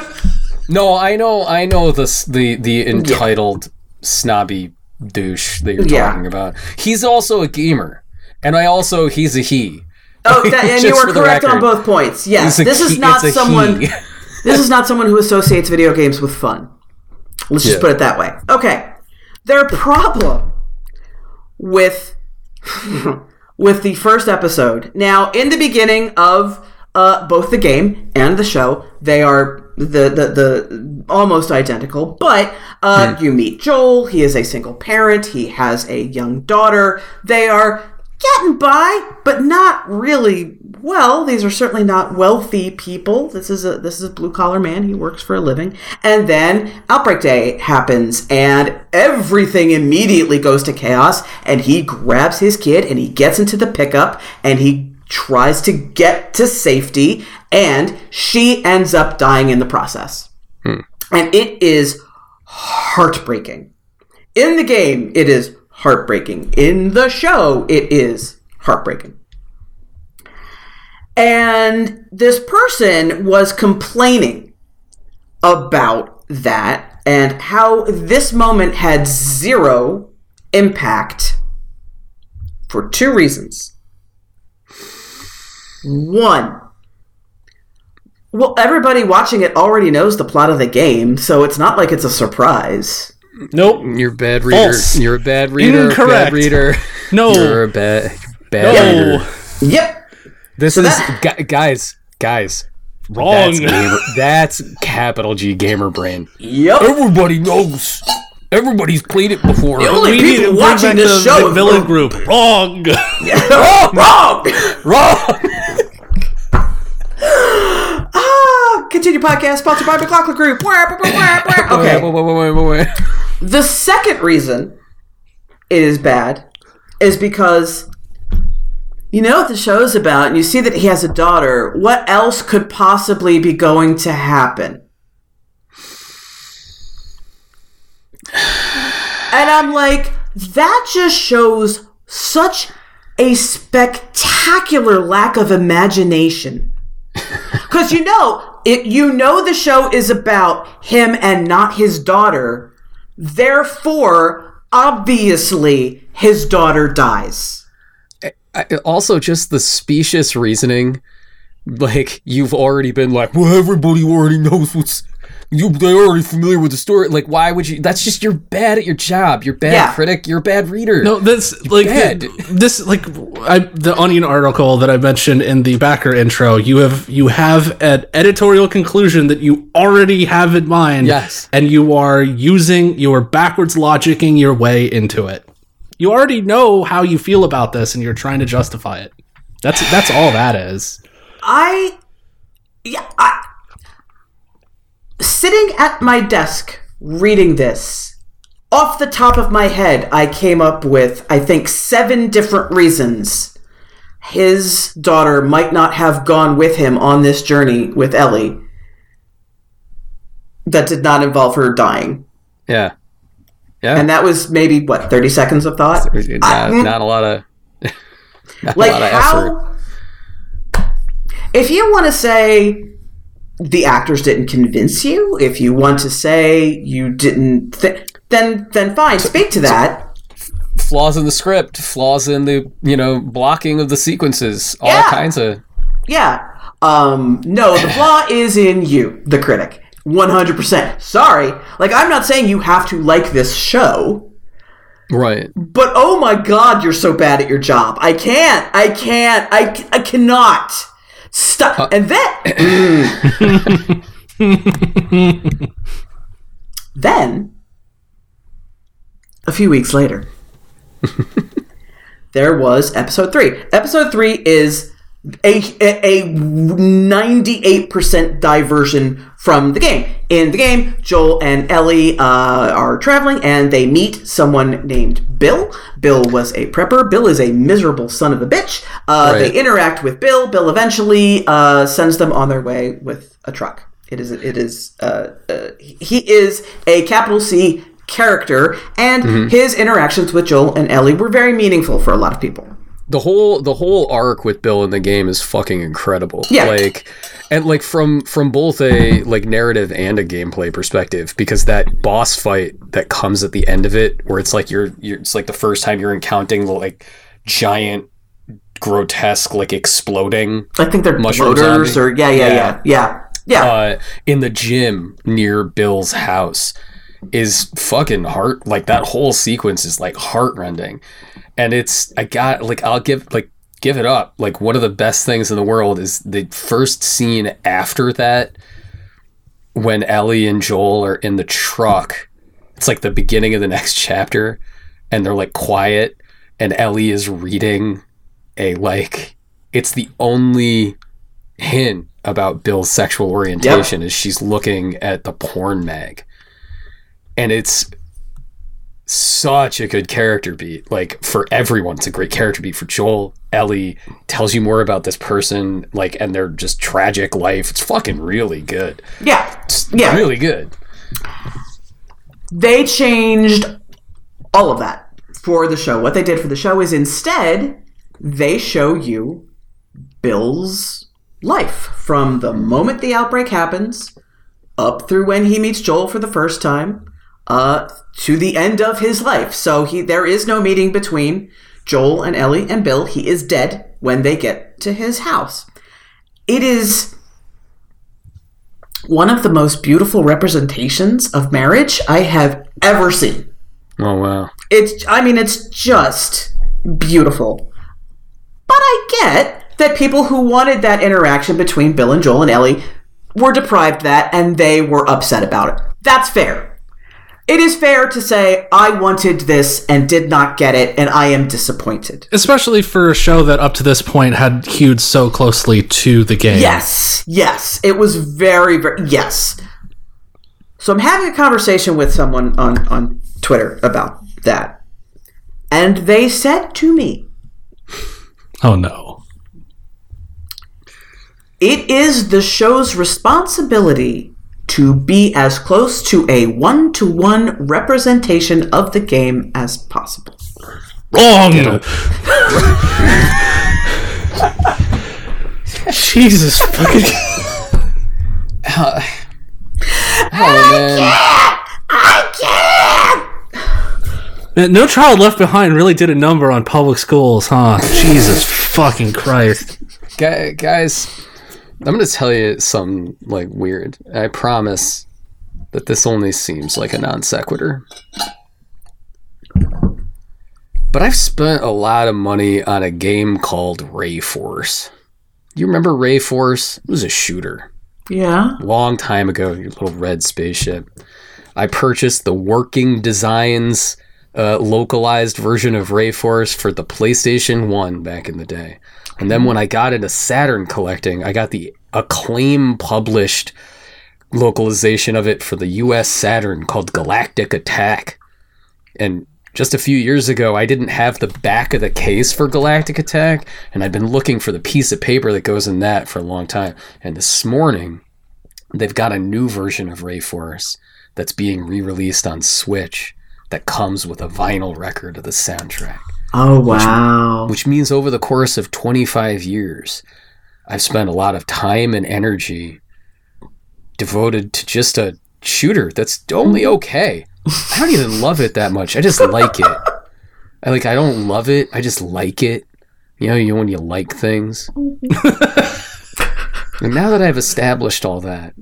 No, I know, I know this the the entitled snobby douche that you're Yeah. talking about. He's also a gamer, and I also he's a he. Oh, that, and you were correct on both points. Yes, this is he- not someone. this is not someone who associates video games with fun. Let's just put it that way. Okay. Their problem with with the first episode. Now, in the beginning of uh, both the game and the show, they are the the, the almost identical. But uh, you meet Joel. He is a single parent. He has a young daughter. They are getting by, but not really well. These are certainly not wealthy people. This is a this is a blue collar man. He works for a living. And then outbreak day happens, and everything immediately goes to chaos. And he grabs his kid and he gets into the pickup and he tries to get to safety, and she ends up dying in the process. Hmm. And it is heartbreaking. In the game, it is heartbreaking. In the show, it is heartbreaking. And this person was complaining about that and how this moment had zero impact for two reasons. One, well, everybody watching it already knows the plot of the game, so it's not like it's a surprise. Nope. You're a bad reader. False. You're a bad reader. Incorrect. Bad reader. No. You're a bad bad no. reader. Yep. This is that- guys, guys. Wrong. That's, gamer, that's capital G gamer brain. Yep. Everybody knows. Everybody's played it before. only we need to people bring watching this the show villain are- group. Wrong. wrong. Wrong. Wrong. ah, continue podcast sponsored by McLaughlin Group. Okay. The second reason it is bad is because you know what the show is about, and you see that he has a daughter. What else could possibly be going to happen? And I'm like, that just shows such a spectacular lack of imagination. Because you know, it, you know the show is about him and not his daughter. Therefore, obviously, his daughter dies. I, also, just the specious reasoning. Like you've already been like, well, everybody already knows what's. You, they're already familiar with the story. Like, why would you? That's just you're bad at your job. You're bad Yeah. critic. You're a bad reader. No, this like bad. this like I, the Onion article that I mentioned in the backer intro. You have you have an editorial conclusion that you already have in mind. Yes. and you are using you are backwards logicking your way into it. You already know how you feel about this, and you're trying to justify it. That's that's all that is. I, yeah, I. sitting at my desk reading this, off the top of my head, I came up with, I think, seven different reasons his daughter might not have gone with him on this journey with Ellie that did not involve her dying. Yeah. Yeah. And that was maybe, what, 30 seconds of thought? not, I- not a hmm. lot of like lot of effort. how if you want to say the actors didn't convince you? If you want to say you didn't th- then then fine speak to that. Flaws in the script, flaws in the, you know, blocking of the sequences, all Yeah. kinds of yeah. Um no the flaw is in you the critic. 100% sorry. Like i'm not saying you have to like this show. Right. but oh my god you're so bad at your job. I can't i can't i, I cannot stop. Uh, and then then a few weeks later there was episode 3 episode 3 is a, a, a 98% diversion from the game. In the game, Joel and Ellie uh, are traveling and they meet someone named Bill. Bill was a prepper. Bill is a miserable son of a bitch. Uh, Right. They interact with Bill. Bill eventually uh, sends them on their way with a truck. It is it is uh, uh, he is a capital C character, and his interactions with Joel and Ellie were very meaningful for a lot of people. The whole the whole arc with Bill in the game is fucking incredible. Yeah. Like and like from from both a like narrative and a gameplay perspective because that boss fight that comes at the end of it where it's like you're you're it's like the first time you're encountering the like giant grotesque like exploding I think they're bloaters zombie? or yeah, yeah, Yeah. yeah, yeah, yeah. uh in the gym near Bill's house is fucking heart like that whole sequence is like heartrending and it's i got like i'll give like give it up. Like one of the best things in the world is the first scene after that when ellie and joel are in the truck. It's like the beginning of the next chapter and they're like quiet and ellie is reading a like it's the only hint about bill's sexual orientation is she's looking at the porn mag. And it's such a good character beat. Like for everyone, it's a great character beat. For Joel, Ellie tells you more about this person, like, and their just tragic life. It's fucking really good. yeah, It's Yeah. really good. they changed all of that for the show. What they did for the show is instead they show you Bill's life from the moment the outbreak happens up through when he meets Joel for the first time uh, to the end of his life. So he there is no meeting between Joel and Ellie and Bill. He is dead when they get to his house. It is one of the most beautiful representations of marriage I have ever seen. Oh wow. It's I mean it's just beautiful. But I get that people who wanted that interaction between Bill and Joel and Ellie were deprived that and they were upset about it. That's fair. It is fair to say I wanted this and did not get it and I am disappointed. Especially for a show that up to this point had hewed so closely to the game. Yes, yes, it was very, very yes. So I'm having a conversation with someone on on Twitter about that, and they said to me, Oh no. "It is the show's responsibility to be as close to a one-to-one representation of the game as possible." Wrong. Jesus fucking. Oh man. I can't. No Child Left Behind really did a number on public schools, huh? Jesus fucking Christ. Guys, I'm gonna tell you something like weird. I promise that this only seems like a non sequitur. But I've spent a lot of money on a game called Ray Force. You remember Ray Force? It was a shooter. Yeah. Long time ago, your little red spaceship. I purchased the working designs uh, localized version of Ray Force for the PlayStation 1 back in the day. And then when I got into Saturn collecting, I got the acclaim published localization of it for the US Saturn called Galactic Attack. And just a few years ago, I didn't have the back of the case for Galactic Attack, and I've been looking for the piece of paper that goes in that for a long time. And this morning, they've got a new version of Rayforce that's being re released on Switch that comes with a vinyl record of the soundtrack Oh wow. which means over the course of 25 years, I've spent a lot of time and energy devoted to just a shooter that's only hmm. okay. I don't even love it that much. I just like it. I like I don't love it. I just like it. You know, you know when you like things. and now that I've established all that,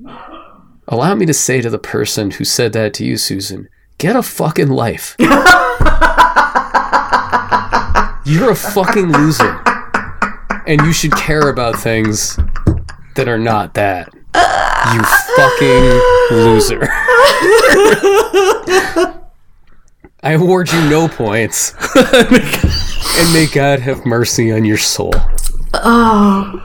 allow me to say to the person who said that to you, Susan, get a fucking life. You're a fucking loser. And you should care about things that are not that. You fucking loser. I award you no points. and may God have mercy on your soul. Oh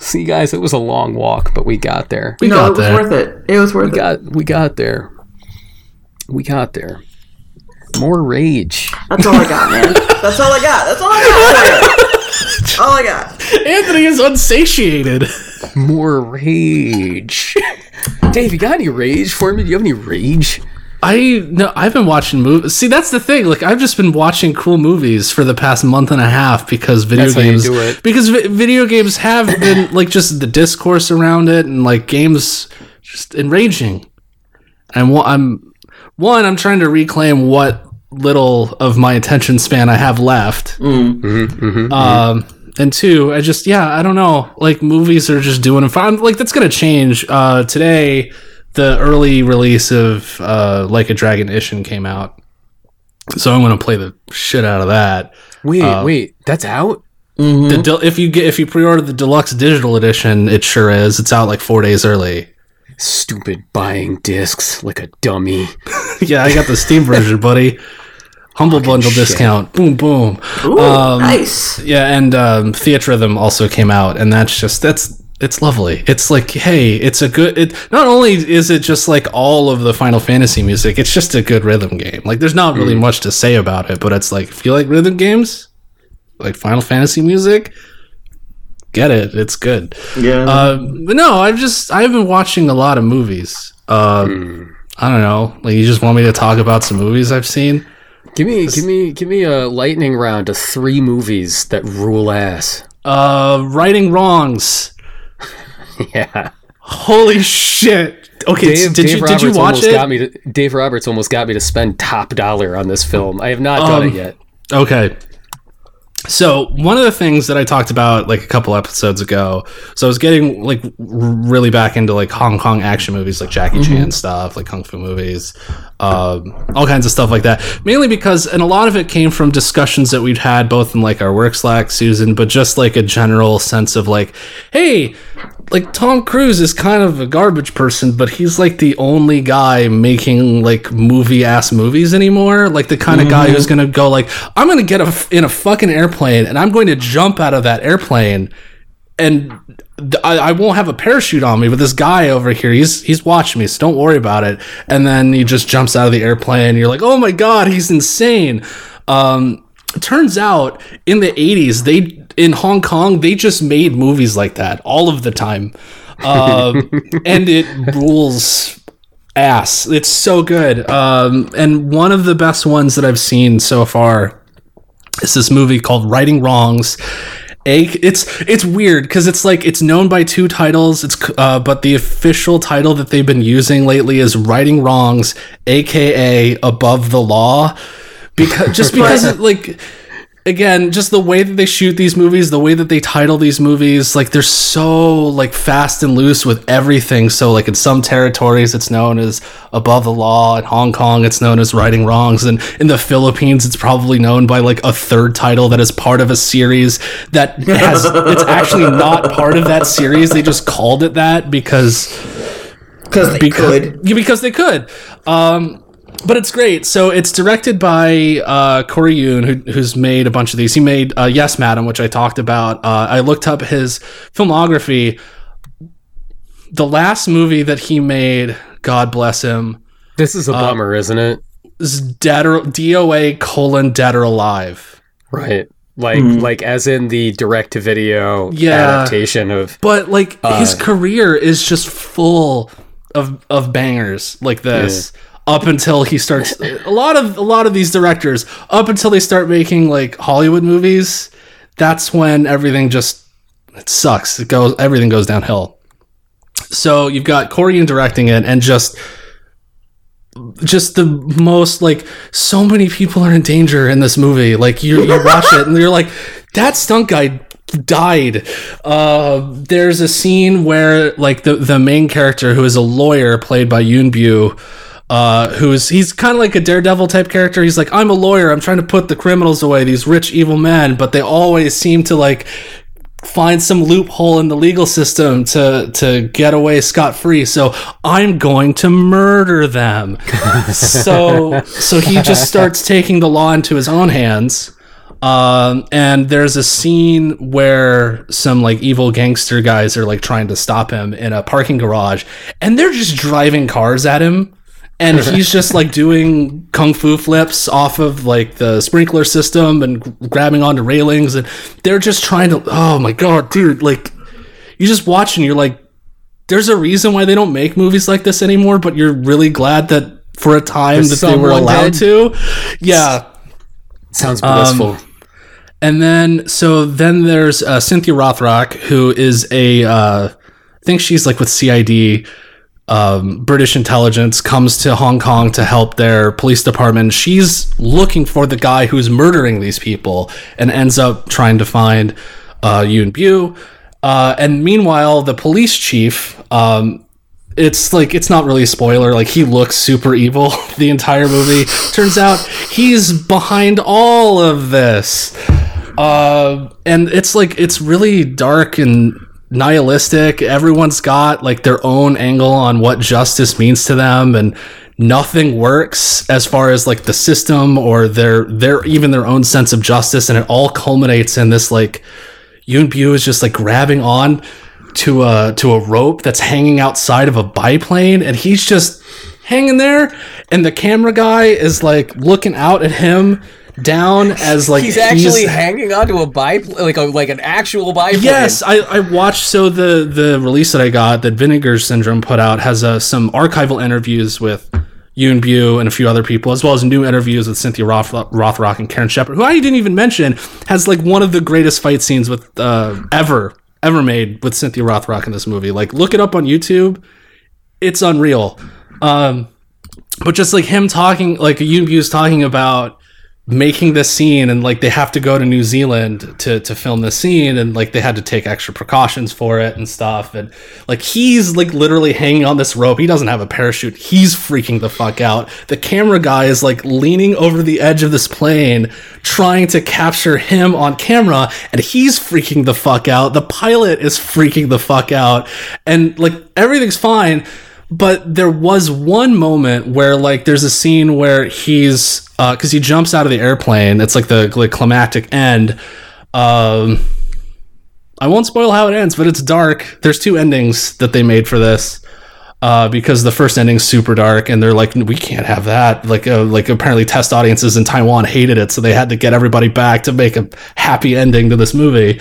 See guys, it was a long walk, but we got there. We no, got it was there. worth it. It was worth We it. got we got there. We got there. More rage. That's all I got, man. That's all I got. That's all I got. all I got. Anthony is unsatiated. More rage. Dave, you got any rage for me? Do you have any rage? I no, I've been watching movies. See, that's the thing. Like, I've just been watching cool movies for the past month and a half because video That's how you games do it. because vi- video games have been like just the discourse around it and like games just enraging. And one, I'm one, I'm trying to reclaim what little of my attention span I have left. Um, and two, I just yeah, I don't know. Like movies are just doing it fine. Like that's gonna change. Uh, today, the early release of uh, Like a Dragon Ishin came out, so I'm gonna play the shit out of that. Wait, wait, that's out? The del- if you get if you pre-order the deluxe digital edition, it sure is. It's out like four days early. Stupid buying discs like a dummy. yeah, I got the Steam version, buddy. Humble bundle shit. discount. Boom, boom. Ooh, Um, nice. Yeah, and um, Theatrhythm also came out, and that's just that's it's lovely. It's like, hey, it's a good. It not only is it just like all of the Final Fantasy music, it's just a good rhythm game. Like, there's not really much to say about it, but it's like if you like rhythm games, like Final Fantasy music, get it. It's good. Yeah. Uh, but no, I've just I've been watching a lot of movies. Um, I don't know. Like, you just want me to talk about some movies I've seen? Give me, give me, give me a lightning round of three movies that rule ass. Uh, righting wrongs. Yeah, Holy shit! Okay, Dave, did Dave you Roberts did you watch almost it? got me to. Dave Roberts almost got me to spend top dollar on this film. I have not done Um, it yet. Okay. So one of the things that I talked about like a couple episodes ago, so I was getting like really back into like Hong Kong action movies, like Jackie Chan stuff, like kung fu movies, um, all kinds of stuff like that. Mainly because, and a lot of it came from discussions that we'd had both in like our work Slack, Susan, but just like a general sense of like, hey, like Tom Cruise is kind of a garbage person, but he's like the only guy making like movie ass movies anymore. Like the kind of guy who's gonna go like, I'm gonna get a, in a fucking airplane and I'm going to jump out of that airplane, and th- I, I won't have a parachute on me. But this guy over here, he's he's watching me, so don't worry about it. And then he just jumps out of the airplane. You're like, oh my god, he's insane. Um, turns out in the 80s they in hong kong they just made movies like that all of the time. Um, and it rules ass. It's so good. Um, and one of the best ones that i've seen so far is this movie called righting wrongs. A, it's it's weird because it's like it's known by two titles. It's uh, but the official title that they've been using lately is "Righting Wrongs," aka "Above the Law," because just because it, like again just the way that they shoot these movies the way that they title these movies like they're so like fast and loose with everything so like in some territories it's known as above the law in hong kong it's known as righting wrongs and in the philippines it's probably known by like a third title that is part of a series that has it's actually not part of that series they just called it that because Because they because, could. Yeah, because they could. Um, but it's great. So it's directed by uh, Corey Yuen, who, who's made a bunch of these. He made uh, Yes, Madam, which I talked about. Uh, I looked up his filmography. the last movie that he made, God bless him, This is a Uh, bummer, isn't it? is Dead or DOA colon Dead or Alive. Right. Like Hmm. like as in the direct to video Yeah. adaptation of But like his Uh, career is just full of of bangers like this. Up until he starts a lot of a lot of these directors, up until they start making like Hollywood movies, that's when everything just it sucks. It goes everything goes downhill. So you've got Corey Yuen directing it and just just the most like so many people are in danger in this movie like you you watch it and you're like that stunt guy died uh there's a scene where like the the main character who is a lawyer played by Yuen Biao uh who's he's kind of like a daredevil type character he's like I'm a lawyer I'm trying to put the criminals away these rich evil men but they always seem to like find some loophole in the legal system to to get away scot free. So I'm going to murder them. so so he just starts taking the law into his own hands. Um, and there's a scene where some like evil gangster guys are like trying to stop him in a parking garage, and they're just driving cars at him. And he's just like doing kung fu flips off of like the sprinkler system and grabbing onto railings, and they're just trying to. Oh my god, dude! Like, you just watch and you're like, there's a reason why they don't make movies like this anymore, but you're really glad that for a time that they were allowed dead. to. Yeah, sounds Um, blissful. and then so then there's uh, Cynthia Rothrock, who is a uh, I think she's like with CID, um, British intelligence, comes to Hong Kong to help their police department. She's looking for the guy who's murdering these people, and ends up trying to find uh, Yuen Biao. Uh, and meanwhile, the police chief. Um, it's like it's not really a spoiler like he looks super evil the entire movie turns out he's behind all of this uh, and it's like it's really dark and nihilistic. Everyone's got like their own angle on what justice means to them and nothing works as far as like the system or their their even their own sense of justice and it all culminates in this like Yuen Biao is just like grabbing on to a to a rope that's hanging outside of a biplane and he's just hanging there and the camera guy is like looking out at him down as like He's actually hanging onto a biplane, like a like an actual biplane. Yes, I, I watched. So the the release that I got that Vinegar Syndrome put out has uh, some archival interviews with Yuen Biao and a few other people, as well as new interviews with Cynthia Roth, Rothrock and Karen Sheperd, who I didn't even mention has like one of the greatest fight scenes with uh, ever ever made with Cynthia Rothrock in this movie. Like, look it up on YouTube. It's unreal. Um, but just like him talking, like Yuen Biao's talking about making this scene and like they have to go to New Zealand to to film the scene and like they had to take extra precautions for it and stuff. And like he's like literally hanging on this rope. He doesn't have a parachute. He's freaking the fuck out. The camera guy is like leaning over the edge of this plane trying to capture him on camera and he's freaking the fuck out. The pilot is freaking the fuck out. And like everything's fine but there was one moment where like there's a scene where he's because he jumps out of the airplane it's like the like climactic end um i won't spoil how it ends but it's dark there's two endings that they made for this uh, because the first ending's super dark, and they're like, we can't have that. Like, uh, like apparently, test audiences in Taiwan hated it, so they had to get everybody back to make a happy ending to this movie.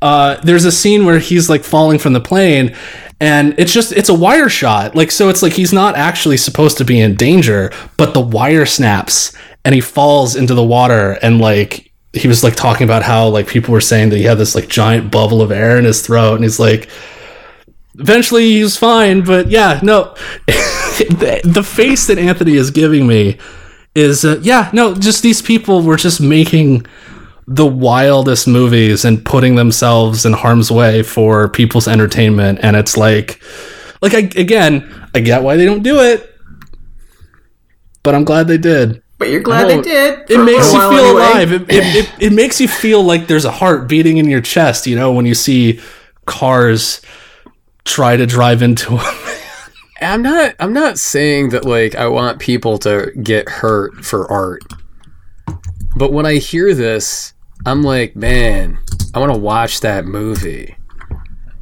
Uh, there's a scene where he's like falling from the plane, and it's just it's a wire shot. Like, so it's like he's not actually supposed to be in danger, but the wire snaps, and he falls into the water, and like he was like talking about how like people were saying that he had this like giant bubble of air in his throat, and he's like eventually he was fine but yeah no. The, face that anthony is giving me is uh, yeah no just these people were just making the wildest movies and putting themselves in harm's way for people's entertainment and it's like like I, again i get why they don't do it but i'm glad they did But you're glad they did. it makes you feel anyway. alive. It, it, it, it makes you feel like there's a heart beating in your chest, you know, when you see cars try to drive into them. I'm not I'm not saying that like I want people to get hurt for art. But when I hear this, I'm like, man, I want to watch that movie.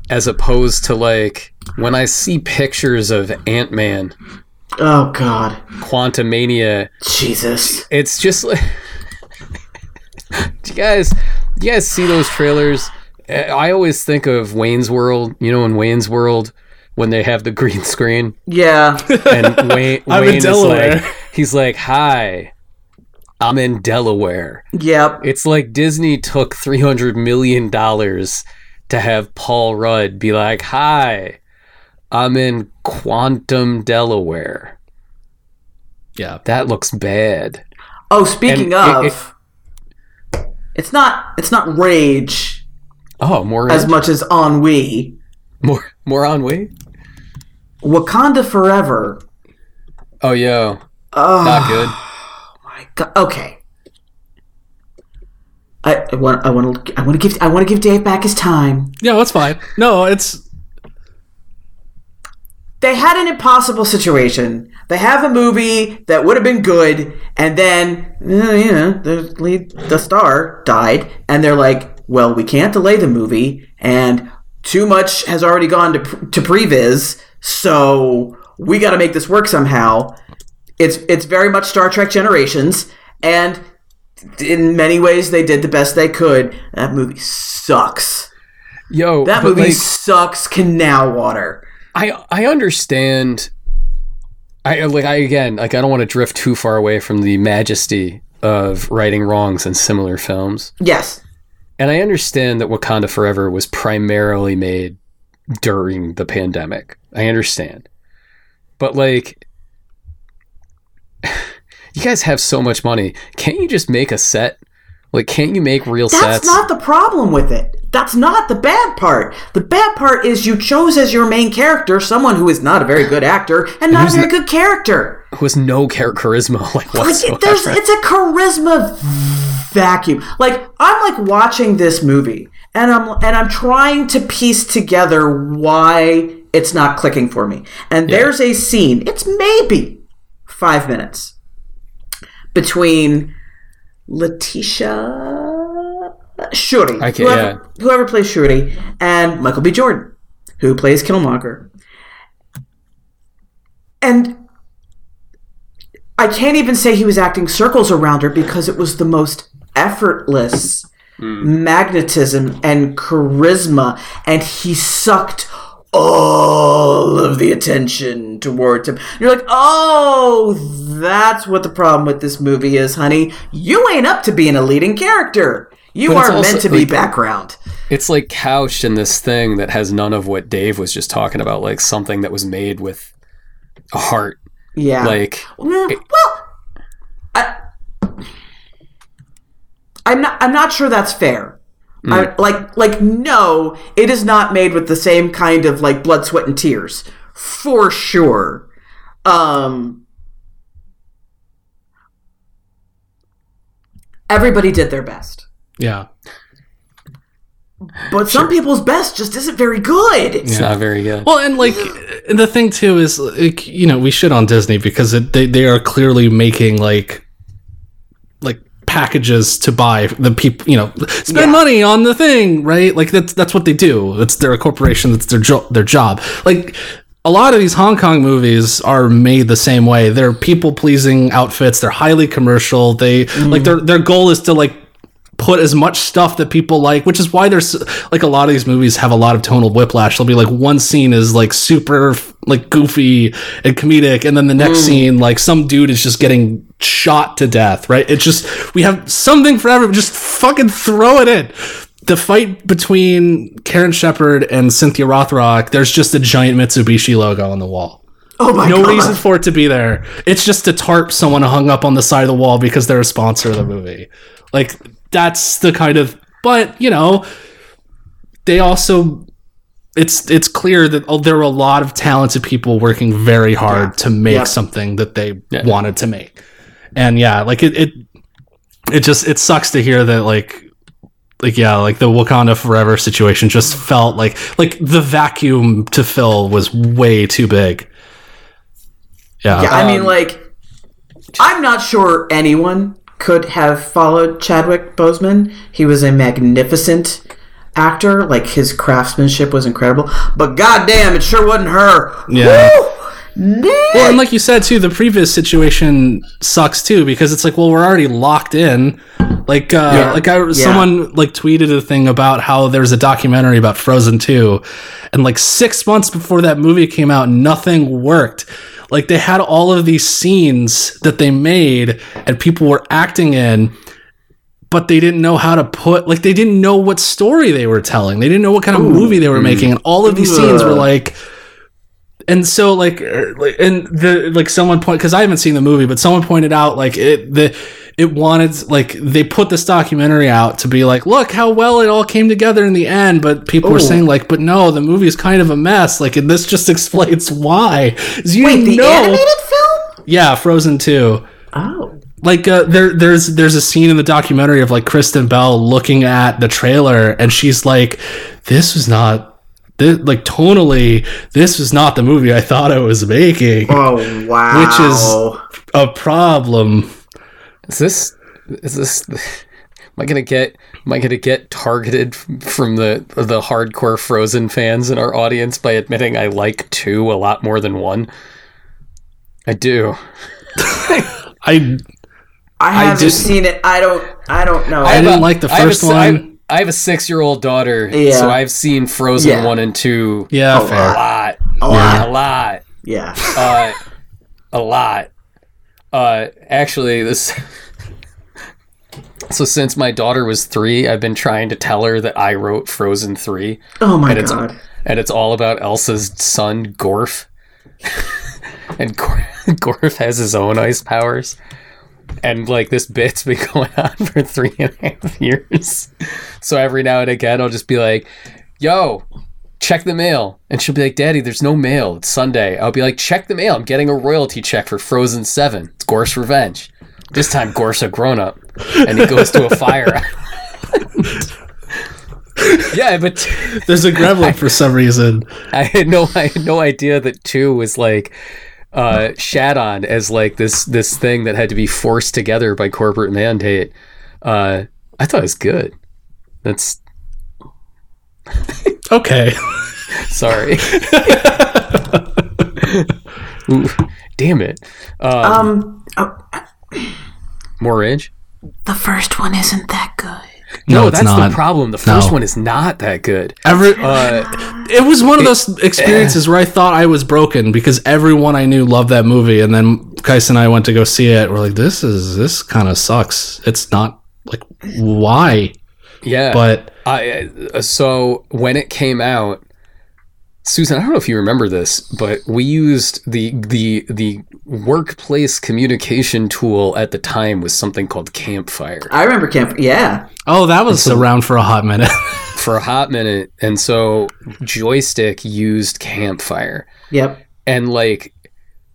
as opposed to like when I see pictures of Ant Man, Oh God, Quantumania, Jesus. it's just like. do you guys, do you guys see those trailers? I always think of Wayne's World. You know, in Wayne's World, when they have the green screen Yeah. and Wayne, I'm in Wayne is Delaware. like, he's like, "Hi, I'm in Delaware." yep. It's like Disney took three hundred million dollars to have Paul Rudd be like, "Hi, I'm in Quantum, Delaware." Yeah. That looks bad. Oh, speaking And it- of, it's not it's not rage Oh, more as much as ennui. more more on way. Wakanda Forever. Oh, yo, Oh not good. My god. Okay. I, I want I want to I want to give I want to give Dave back his time. Yeah, that's fine. No, it's They had an impossible situation. They have a movie that would have been good, and then uh, you know the lead, the star died, and they're like, "Well, we can't delay the movie, and too much has already gone to to previs, so we got to make this work somehow." It's it's very much Star Trek Generations, and in many ways they did the best they could. That movie sucks. Yo, That movie like, sucks. Canal water. I I understand. I like I again like I don't want to drift too far away from the majesty of righting wrongs and similar films, Yes. and I understand that Wakanda Forever was primarily made during the pandemic. I understand, but like. You guys have so much money. Can't you just make a set? Like, can't you make real That's sets? That's not the problem with it. That's not the bad part. The bad part is you chose as your main character someone who is not a very good actor and not a very good character. Who has no char- charisma, like Like whatsoever. it- there's, it's a charisma vacuum. Like I'm like watching this movie and I'm and I'm trying to piece together why it's not clicking for me. And there's a scene. It's maybe five minutes between Letitia Shuri, I can- whoever, whoever plays Shuri, and Michael B. Jordan, who plays Killmonger. And I can't even say he was acting circles around her because it was the most effortless hmm. magnetism and charisma, and he sucked all of the attention towards him. You're like, oh, that's what the problem with this movie is, honey. You ain't up to being a leading character. You are also, meant to be like- background. It's like couched in this thing that has none of what Dave was just talking about, like something that was made with a heart. Yeah. Like, Mm, well, I, I'm not. I'm not sure that's fair. I, like, like, no, it is not made with the same kind of like blood, sweat, and tears, for sure. Um, everybody did their best, yeah. but some people's best just isn't very good. it's not very good. Well, and like the thing too is like you know we shit on Disney because it, they they are clearly making like like packages to buy the people you know spend Yeah. money on the thing right? Like that's that's what they do. It's they're a corporation. That's their jo- their job. Like a lot of these Hong Kong movies are made the same way. They're people pleasing outfits. They're highly commercial. They like mm-hmm. their their goal is to like put as much stuff that people like, which is why there's like a lot of these movies have a lot of tonal whiplash. There'll be like one scene is like super like goofy and comedic, and then the next mm. scene like some dude is just getting shot to death. Right? It's just we have something for everyone. Just fucking throw it in. The fight between Karen Sheperd and Cynthia Rothrock, there's just a giant Mitsubishi logo on the wall Oh my god. no god! reason for it to be there. It's just a tarp someone hung up on the side of the wall because they're a sponsor of the movie. Like that's the kind of but, you know, they also it's it's clear that oh, there were a lot of talented people working very hard to make Yep. something that they wanted to make. And yeah, like it, it it just it sucks to hear that like like yeah, like the Wakanda Forever situation just felt like like the vacuum to fill was way too big. Yeah. Yeah, I mean, Um, like, I'm not sure anyone could have followed Chadwick Boseman. He was a magnificent actor. Like his craftsmanship was incredible. But goddamn, it sure wasn't her. Yeah. Woo! Nick! Well, and like you said too, the previs situation sucks too because it's like, well, we're already locked in. Like, uh, Yeah. like I, someone like tweeted a thing about how there's a documentary about Frozen two, and like six months before that movie came out, nothing worked. Like they had all of these scenes that they made and people were acting in, but they didn't know how to put like they didn't know what story they were telling. They didn't know what kind of movie they were making, and all of these scenes were like and so like er, like- and the like someone point because i haven't seen the movie but someone pointed out like it the it wanted like they put this documentary out to be like look how well it all came together in the end but people were saying like but no the movie is kind of a mess like and this just explains why you Wait, the know animated film? yeah frozen 2 Oh. like uh, there there's there's a scene in the documentary of like Kristen Bell looking at the trailer and she's like this was not this, like tonally this was not the movie I thought I was making Oh wow. Which is- a problem Is this is this am I gonna get am I gonna get targeted from the the hardcore Frozen fans in our audience by admitting I like two a lot more than one? I do. I I haven't just- seen it. I don't. I don't know. I have didn't a- like the I have a first si- I have- one. I have a six year old daughter, Yeah. so I've seen Frozen Yeah. one and two yeah a fair lot, a lot. a lot, Yeah. uh, a lot. Uh, actually, this. So since my daughter was three, I've been trying to tell her that I wrote Frozen three. Oh my and it's god. and it's all about Elsa's son Gorf. and Gor- Gorf has his own ice powers. And like this bit's been going on for three and a half years. So every now and again I'll just be like, yo, check the mail. And she'll be like, Daddy, there's no mail. It's Sunday. I'll be like, check the mail. I'm getting a royalty check for Frozen 7. It's Gorf's Revenge. This time Gorf's a grown up. And he goes to a fire. yeah, but there's a gremlin for some reason I had no I had no idea that two was like uh shat on as like this this thing that had to be forced together by corporate mandate. Uh I thought it was good. That's okay sorry. Ooh, damn it. Um, Um. oh, more rage? the first one isn't that good. no, No, that's not the problem. The first No. one is not that good. Every, Uh it was one of those experiences where I thought I was broken because everyone I knew loved that movie, and then Kais and I went to go see it. We're like, this is this kind of sucks. It's not like why, yeah. but I uh, so when it came out, Susan, I don't know if you remember this, but we used the the the workplace communication tool at the time was something called Campfire I remember Camp. Yeah. oh, that was around for a hot minute. for a hot minute, and so Joystiq used Campfire, Yep. and like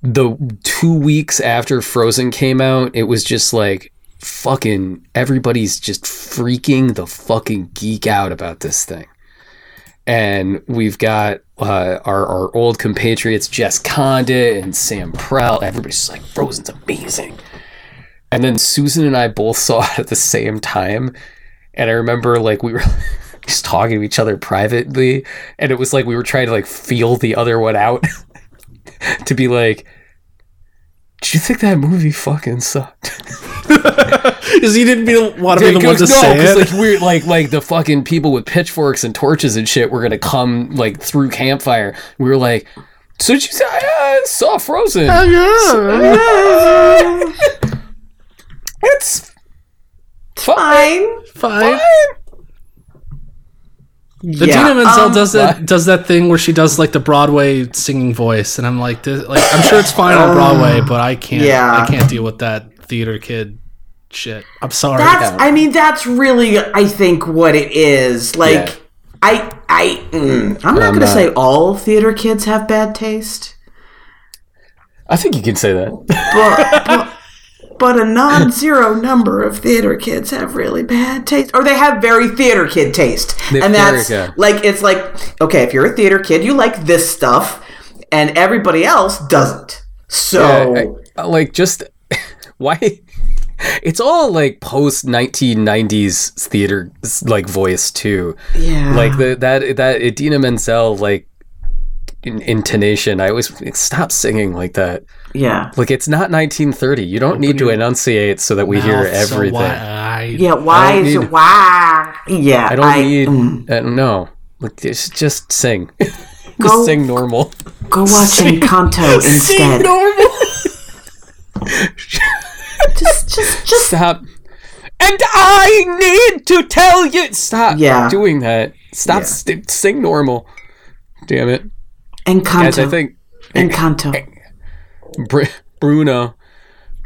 the two weeks after Frozen came out, it was just like fucking everybody's just freaking the fucking geek out about this thing. And we've got uh, our, our old compatriots Jess Conditt and Sam Prell. Everybody's like, Frozen's amazing. And then Susan and I both saw it at the same time. And I remember like we were just talking to each other privately. And it was like we were trying to like feel the other one out to be like, do you think that movie fucking sucked? Because he didn't be, want to be the one to no, say it. like we're like like the fucking people with pitchforks and torches and shit were gonna come like through campfire. We were like, so did you say I uh, saw Frozen? Yeah, it's fine. Fine. Fine. Fine. The yeah. Idina Menzel um, does that does that thing where she does like the Broadway singing voice, and I'm like, this, like I'm sure it's fine on Broadway, but I can't. yeah. I can't deal with that theater kid shit. I'm sorry. That's. I mean, that's really. I think what it is. Like, Yeah. I. I. Mm, I'm not I'm gonna not- say all theater kids have bad taste, I think you can say that. but. but but a non-zero number of theater kids have really bad taste, or they have very theater kid taste, They- and that's like it's like okay, if you're a theater kid, you like this stuff, and everybody else doesn't. So Yeah, I- uh, like just why it's all like post 1990s theater like voice too. Yeah. Like the that that Idina Menzel like in, intonation. I always stop singing like that. Yeah. Like it's not 1930. You don't need to enunciate so that we hear Mouth so everything. wide. Yeah. Why is need- it why? Yeah. I don't need mm. uh, no. Like just just sing. just Go- sing normal. Go watch Encanto instead. Sing normal. Just, just, just. Stop. And I need to tell you. Stop Yeah. doing that. Stop. Yeah. St- sing normal. Damn it, guys. I Encanto. think Encanto. Br- Bruno.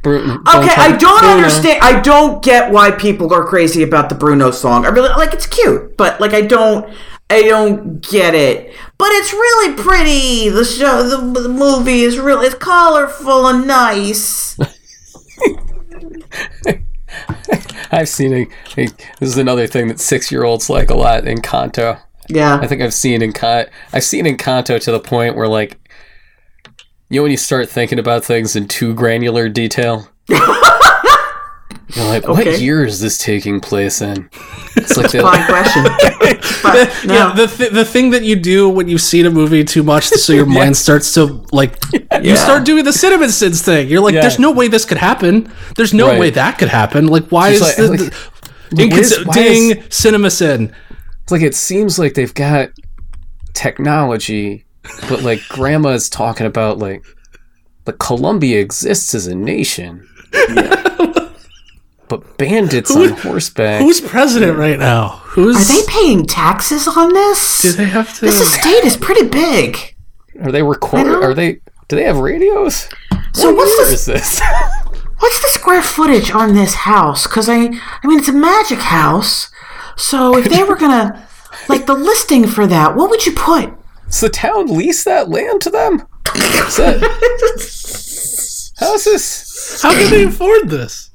Bruno. Okay, I don't Bruno. understand. I don't get why people are crazy about the Bruno song. I really like it's cute, but like I don't, I don't get it. But it's really pretty. The show, the, the movie is really it's colorful and nice. I've seen it. This is another thing that six-year-olds like a lot. Encanto. I Yeah, I think I've seen Encanto. I've seen Encanto to the point where, like, you know, when you start thinking about things in too granular detail, you're like, what Okay. year is this taking place in? It's like fine the, question. But no, Yeah, the th- the thing that you do when you've seen a movie too much, so your mind starts to like, you start doing the Cinema Sins thing. You're like, Yeah. there's no way this could happen. There's no Right. way that could happen. Like, why Just is like- the, like, the what is- incons- why ding is- cinema sin? It's like it seems like they've got technology, but like grandma's talking about like, the Colombia exists as a nation. But bandits on horseback. Who's president right now? Who's are they paying taxes on this? do they have to? This estate is pretty big. Are they recording? Are they? Do they have radios? So what's What the is this? what's the square footage on this house? Because I, I mean, it's a magic house. So if they were gonna, like, the listing for that, what would you put? Does the town lease that land to them? Is that, how is this? How can they afford this?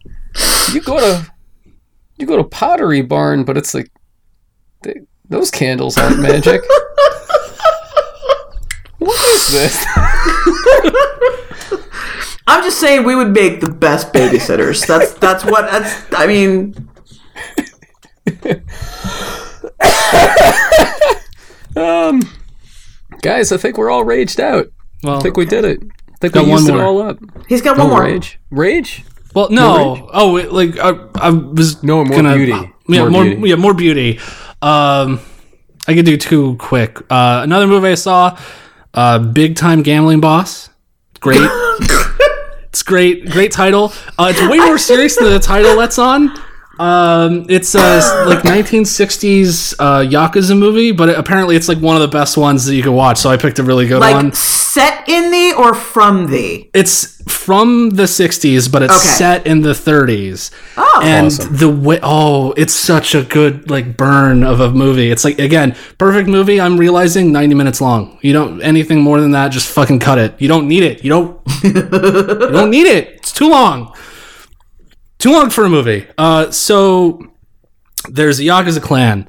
You go to you go to Pottery Barn, but it's like they, those candles aren't magic. what is this? I'm just saying we would make the best babysitters. That's that's what that's. I mean, Um, guys, I think we're all raged out. Well, I think we did it. I think Got we one used it all up. he's got No one more. rage. Rage. well, no. oh, it, like I, I was No, more gonna, beauty. Yeah, More more, beauty. yeah, more beauty. Um, I could do two quick. Uh, another movie I saw, uh, Big Time Gambling Boss. Great. it's great. Great title. Uh, it's way more serious than the title that's on. Um, it's a like 1960s uh, Yakuza movie, but apparently it's like one of the best ones that you can watch. So I picked a really good Like one. set in the or from the? It's from the 60s, but it's Okay. set in the 30s. Oh, and Awesome. the way oh, it's such a good like burn of a movie. It's like again, perfect movie. I'm realizing 90 minutes long. You don't anything more than that, just fucking cut it. You don't need it. You don't you don't need it. It's too long. Too long for a movie. Uh so there's a Yakuza clan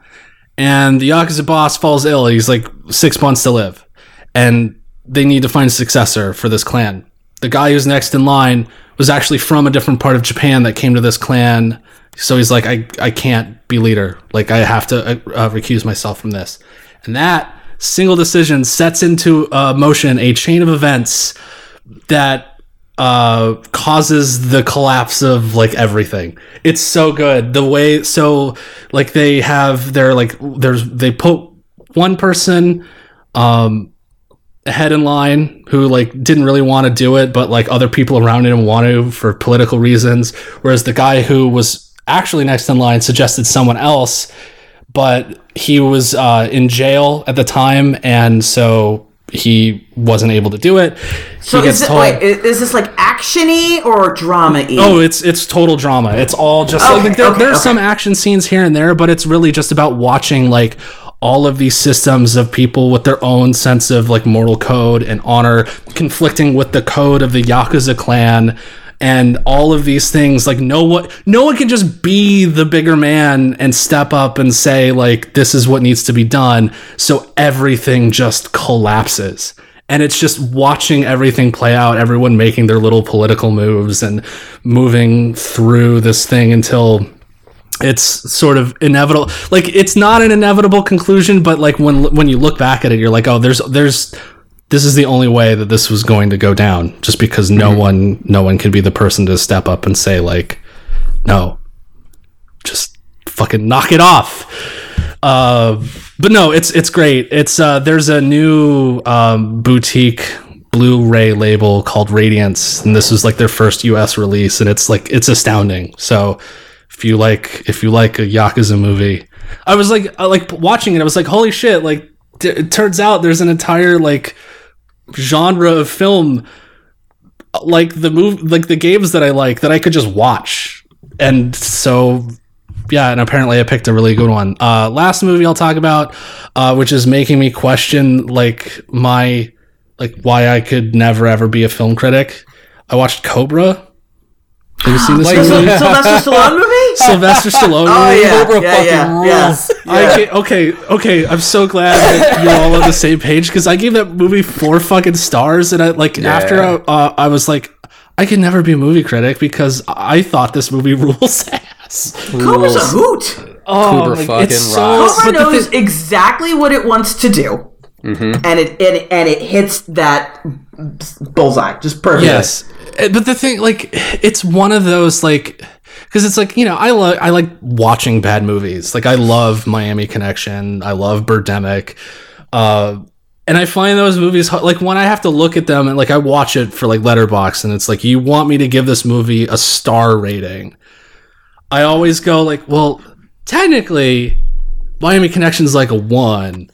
and the Yakuza boss falls ill. He's like 6 months to live. And they need to find a successor for this clan. The guy who's next in line was actually from a different part of Japan that came to this clan. So he's like, I, I can't be leader. Like, I have to uh, uh, recuse myself from this. And that single decision sets into uh, motion a chain of events that uh causes the collapse of like everything. It's so good. The way so like they have their like there's they put one person um ahead in line who like didn't really want to do it but like other people around him want to for political reasons whereas the guy who was actually next in line suggested someone else but he was uh, in jail at the time and so he wasn't able to do it so is it wait? Is, is this like actiony or drama-y? Oh, it's it's total drama. It's all just Okay, like there, okay, there's okay. some action scenes here and there, but it's really just about watching like all of these systems of people with their own sense of like moral code and honor conflicting with the code of the Yakuza clan and all of these things like no one no one can just be the bigger man and step up and say like this is what needs to be done. So everything just collapses. And it's just watching everything play out everyone making their little political moves and moving through this thing until it's sort of inevitable. Like it's not an inevitable conclusion but like when when you look back at it you're like oh there's there's this is the only way that this was going to go down just because no one no one can be the person to step up and say like no just fucking knock it off. Uh, but no it's it's great. It's uh there's a new um, boutique blu-ray label called radiance and this is like their first us release and it's like it's astounding. So if you like if you like a yakuza movie i was like I like watching it i was like holy shit like it turns out there's an entire like genre of film like the move like the games that i like that i could just watch. And so yeah and apparently i picked a really good one. Uh last movie i'll talk about uh which is making me question like my like why i could never ever be a film critic. I watched cobra have you seen this Like- movie? Sylvester Stallone movie? Sylvester Stallone. Oh movie? yeah, Cobra yeah, fucking yeah, rules. yeah. I can't, okay, okay. I'm so glad that you're all on the same page because I gave that movie four fucking stars, and I like after I, uh, I was like, I can never be a movie critic because I thought this movie rules ass. Cobra's a Rules. hoot. Oh, Cobra like, fucking it's so, rocks. Cobra knows thing- exactly what it wants to do, Mm-hmm. and it and, it- and it hits that bullseye just perfect. yes, Uh, but the thing, like, it's one of those like. Because it's like you know, I like I like watching bad movies. Like I love Miami Connection. I love Birdemic. Uh, and I find those movies like when I have to look at them and like I watch it for like Letterboxd and it's like you want me to give this movie a star rating. I always go like, well, technically, Miami Connection's like a one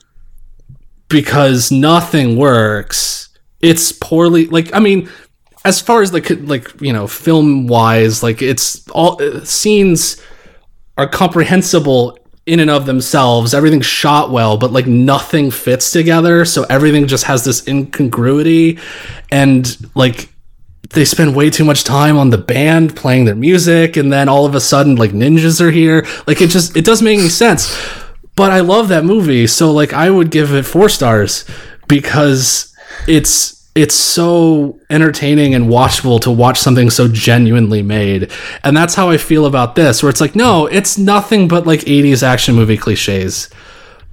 because nothing works. It's poorly like I mean, as far as like like you know film wise, like it's all uh, scenes are comprehensible in and of themselves. Everything's shot well, but like nothing fits together. So everything just has this incongruity, and like they spend way too much time on the band playing their music, and then all of a sudden like ninjas are here. Like it just it doesn't make any sense. But I love that movie, so like I would give it four stars because it's it's so entertaining and watchable to watch something so genuinely made. And that's how I feel about this, where it's like, no, it's nothing but like 80s action movie cliches.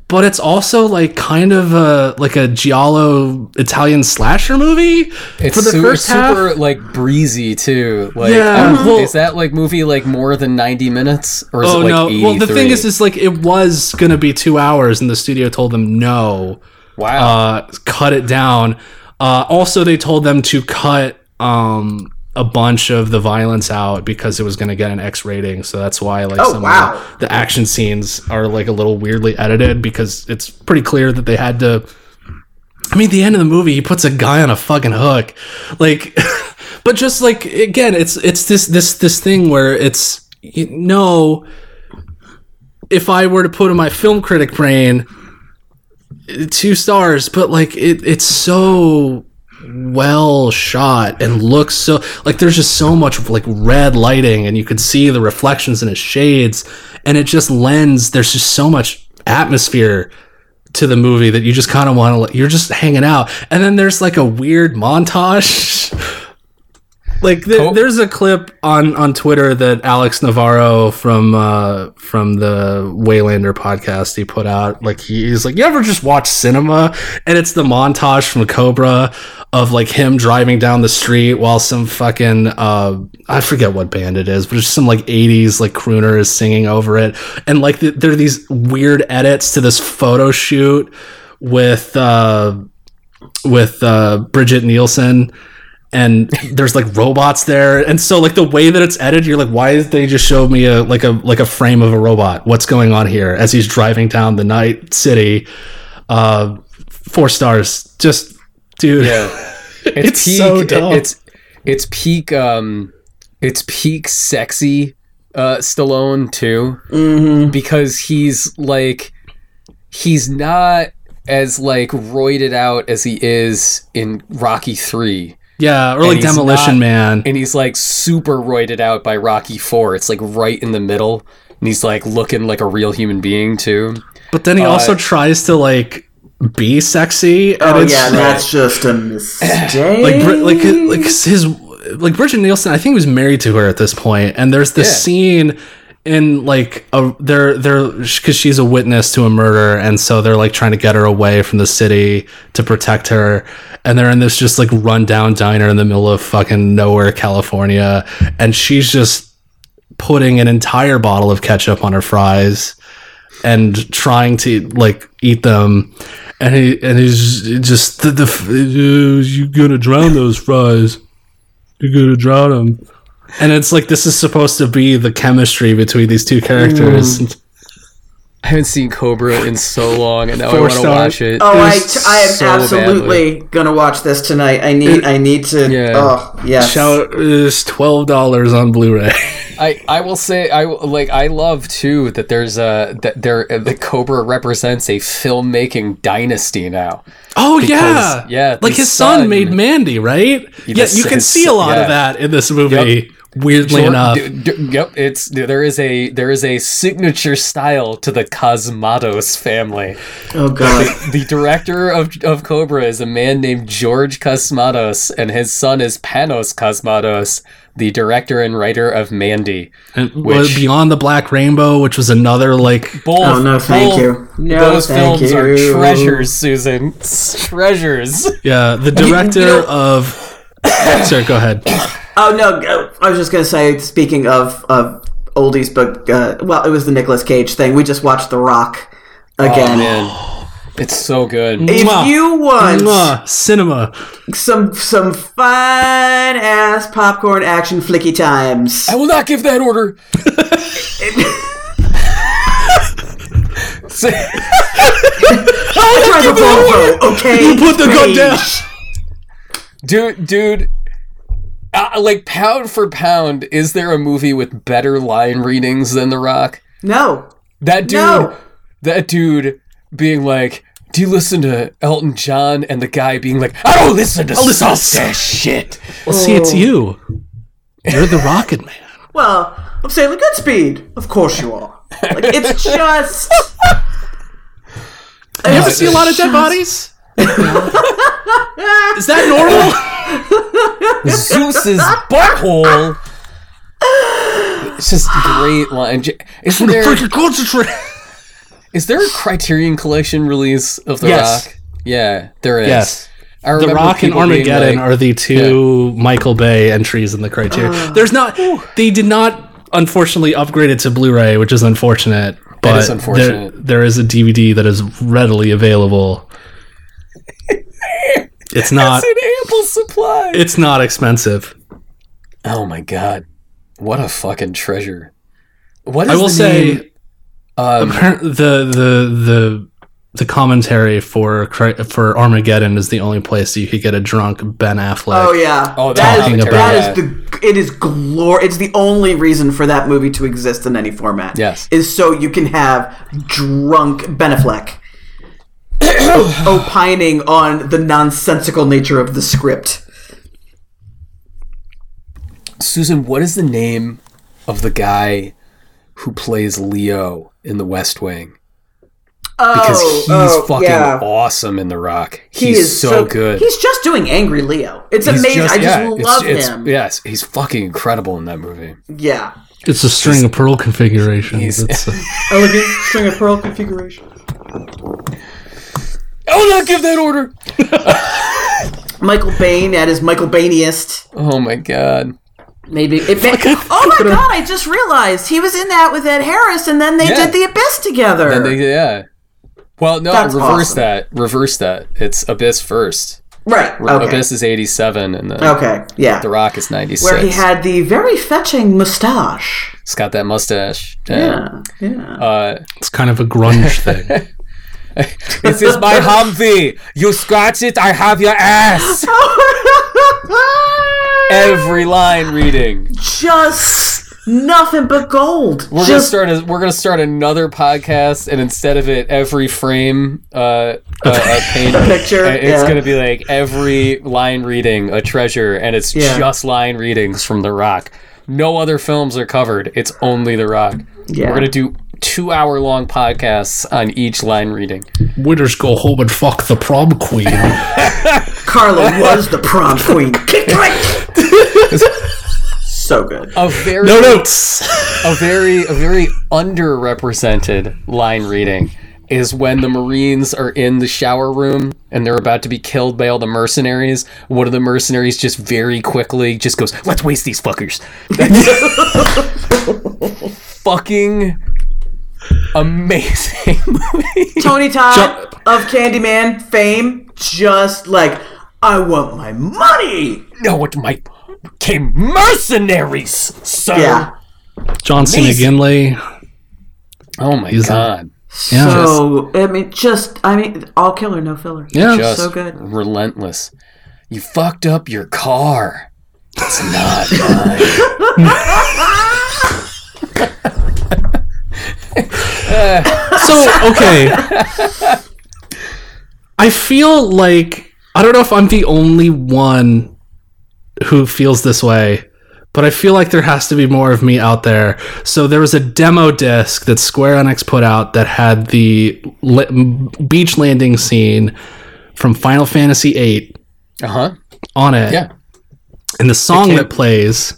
But it's also like kind of a like a giallo Italian slasher movie It's for the su- first half. super like breezy too. Like, Yeah, um, well- is that like movie like more than ninety minutes, or is Oh it like no! 83? Well, the thing is, is like it was gonna be two hours, and the studio told them no. Wow, uh, cut it down. Uh, also, they told them to cut um, a bunch of the violence out because it was going to get an X rating. So that's why like Oh, some wow. of the, the action scenes are like a little weirdly edited because it's pretty clear that they had to. I mean, the end of the movie, he puts a guy on a fucking hook, like. but just like again, it's it's this this this thing where it's you know, if I were to put in my film critic brain, two stars, but like it, it's so well shot and looks so like there's just so much like red lighting and you can see the reflections in his shades and it just lends there's just so much atmosphere to the movie that you just kind of want to you're just hanging out. And then there's like a weird montage like th- Cool. there's a clip on on Twitter that Alex Navarro from uh from the Nextlander podcast he put out. Like he's like you ever just watch cinema? And it's the montage from Cobra of like him driving down the street while some fucking uh I forget what band it is but it's some like 80s like crooner is singing over it. And like th- there are these weird edits to this photo shoot with uh with uh Brigitte Nielsen and there's like robots there and so like the way that it's edited you're like why did they just show me a like a like a frame of a robot what's going on here as he's driving down the night city uh four stars just dude yeah, it's so dumb. It's it's peak. Um, it's peak sexy. Uh, Stallone too, Mm-hmm. because he's like, he's not as like roided out as he is in Rocky Three. Yeah or like demolition not- man and he's like super roided out by Rocky Four. It's like right in the middle, and he's like looking like a real human being too. but then he uh, also tries to like be sexy, and Oh it's yeah, that's just a mistake. like Bri- like like his like Brigitte Nielsen. I think he was married to her at this point, and there's this Yeah. scene in like a they're they're because she's a witness to a murder, and so they're like trying to get her away from the city to protect her, and they're in this just like rundown diner in the middle of fucking nowhere, California, and she's just putting an entire bottle of ketchup on her fries and trying to like eat them and he and he's just the, the uh, you gonna drown those fries. You're gonna drown them and it's like this is supposed to be the chemistry between these two characters mm. I haven't seen Cobra in so long, and now I want to watch it. Oh, I, It's am so absolutely gonna watch this tonight. I need I need to. Yeah. Oh yes. shout is $12 on blu-ray I, I will say I like I love too that there's a that there the Cobra represents a filmmaking dynasty now. oh Because- yeah yeah, like his son, son- made mandy right yeah you can see a lot yeah. of that in this movie Yep. Weirdly Jor- enough d- d- yep, it's there is a there is a signature style to the Cosmatos family. Oh god. The director of of Cobra is a man named George Cosmatos, and his son is Panos Cosmatos, the director and writer of Mandy. and which- beyond the black rainbow which was another like Both, Oh, no, thank both you. No, those thank films are treasures, Susan. Treasures. yeah the director of sorry go ahead Oh no, uh, I was just gonna say. Speaking of of oldies, but uh, well, it was the Nicolas Cage thing. We just watched The Rock again. Oh man, it's so good. If Mwah. you want Mwah, cinema some some fine ass popcorn action flicky times, I will not give that order. Say- drive a Volvo, okay? You put the gun down. Dude, dude. Uh, like pound for pound, is there a movie with better line readings than The Rock? No, That dude, No. that dude being like, "Do you listen to Elton John?" and the guy being like, "I don't listen to listen to such that shit." Well, see, it's you. You're the Rocket Man. well, I'm saying like Goodspeed. Of course you are. Like it's just. You ever see a lot of dead bodies? Is that normal? Zeus's butthole. It's just great line. J- Isn't there Freaking concentrate. is there a Criterion Collection release of The Yes. Rock? Yeah, there is. Yes. The Rock and Armageddon like- are the two Michael Bay entries in the Criterion. Uh-huh. There's not. They did not, unfortunately, upgrade it to Blu-ray, which is unfortunate. But is unfortunate. There, there is a DVD that is readily available. It's not. It's an ample supply. It's not expensive. oh my god, what a fucking treasure! What is I will the say, name? Um, the the the the commentary for for Armageddon is the only place you could get a drunk Ben Affleck. Oh yeah. Oh, the that is commentary, that yeah. the it is glor. It's the only reason for that movie to exist in any format. Yes. is so you can have drunk Ben Affleck o- opining on the nonsensical nature of the script. Susan, what is the name of the guy who plays Leo in The West Wing? Because oh, he's oh, fucking yeah. awesome in The Rock. He He's is so, good. He's just doing angry Leo. It's He's amazing. I just yeah, it's- love it's- him. Yes, he's fucking incredible in that movie. Yeah. It's a string of pearl configurations. It's a- Elegant string of pearl configuration. I will not give that order. Michael Bain at his Michael Bainiest. Oh my god. Maybe it may, Oh my god! I just realized he was in that with Ed Harris, and then they Yeah. did the Abyss together. And they, yeah. Well, no, That's reverse awesome. that. Reverse that. It's Abyss first. right. Okay. Abyss is 87 and then Okay. Yeah. The Rock is 96. Where he had the very fetching mustache. He's got that mustache. Yeah. Yeah. Yeah. Uh, it's kind of a grunge thing. This is my Humvee. You scratch it, I have your ass. Every line reading. just nothing but gold. We're gonna just start. A, we're gonna start another podcast, and instead of it, every frame, uh, uh, a paint, picture, uh, It's yeah. gonna be like every line reading a treasure, and it's Yeah. just line readings from The Rock. No other films are covered. It's only The Rock. Yeah. We're gonna do two hour long podcasts on each line reading. Winners go home and fuck the prom queen. Carla was the prom queen. Click, click. so good. A very no notes. a very a very underrepresented line reading is when the Marines are in the shower room and they're about to be killed by all the mercenaries. One of the mercenaries just very quickly just goes, "Let's waste these fuckers." fucking amazing movie. Tony Todd Jump. of Candyman fame, just like, I want my money. No, what my came mercenaries, sir. Yeah. John Cena Amazing. Ginley. Oh my He's a- god. Yeah. So, I mean, just, I mean, all killer, no filler. Yeah. Just so good. relentless. You fucked up your car. It's not mine. So okay, I feel like I don't know if I'm the only one who feels this way, but I feel like there has to be more of me out there. So there was a demo disc that Square Enix put out that had the li- beach landing scene from Final Fantasy VIII Uh huh. on it, Yeah. and the song came- that plays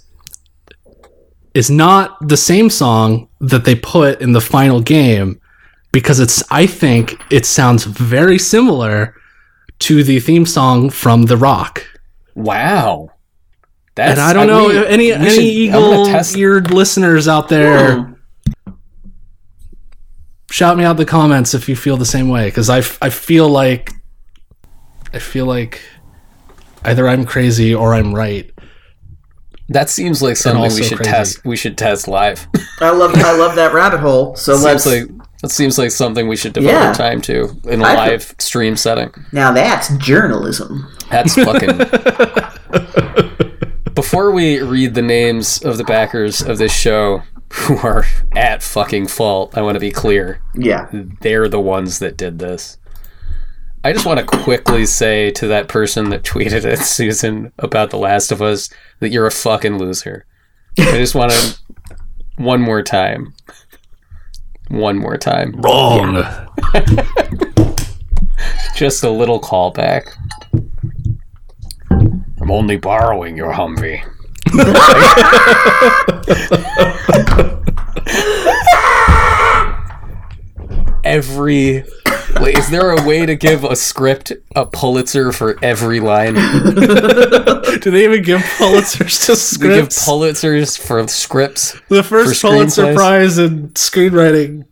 is not the same song that they put in the final game because it's I think it sounds very similar to the theme song from The Rock. Wow. That's, And I don't know we- if any any should- eagle test- eared listeners out there shout me out in the comments if you feel the same way because I, I feel like I feel like either I'm crazy or I'm right. That seems like something we should crazy. test. We should test live. I love, I love that rabbit hole. So let's, seems like that seems like something we should devote Yeah. our time to in a I- live stream setting. now that's journalism. That's fucking. Before we read the names of the backers of this show who are at fucking fault, I want to be clear. Yeah. They're the ones that did this. I just want to quickly say to that person that tweeted at Susan about The Last of Us that you're a fucking loser. I just want to one more time. One more time. Wrong. Just a little callback. I'm only borrowing your Humvee. every. Wait, is there a way to give a script a Pulitzer for every line? Do they even give Pulitzers to We give? Pulitzers for scripts. the first Pulitzer screenplays? Prize in screenwriting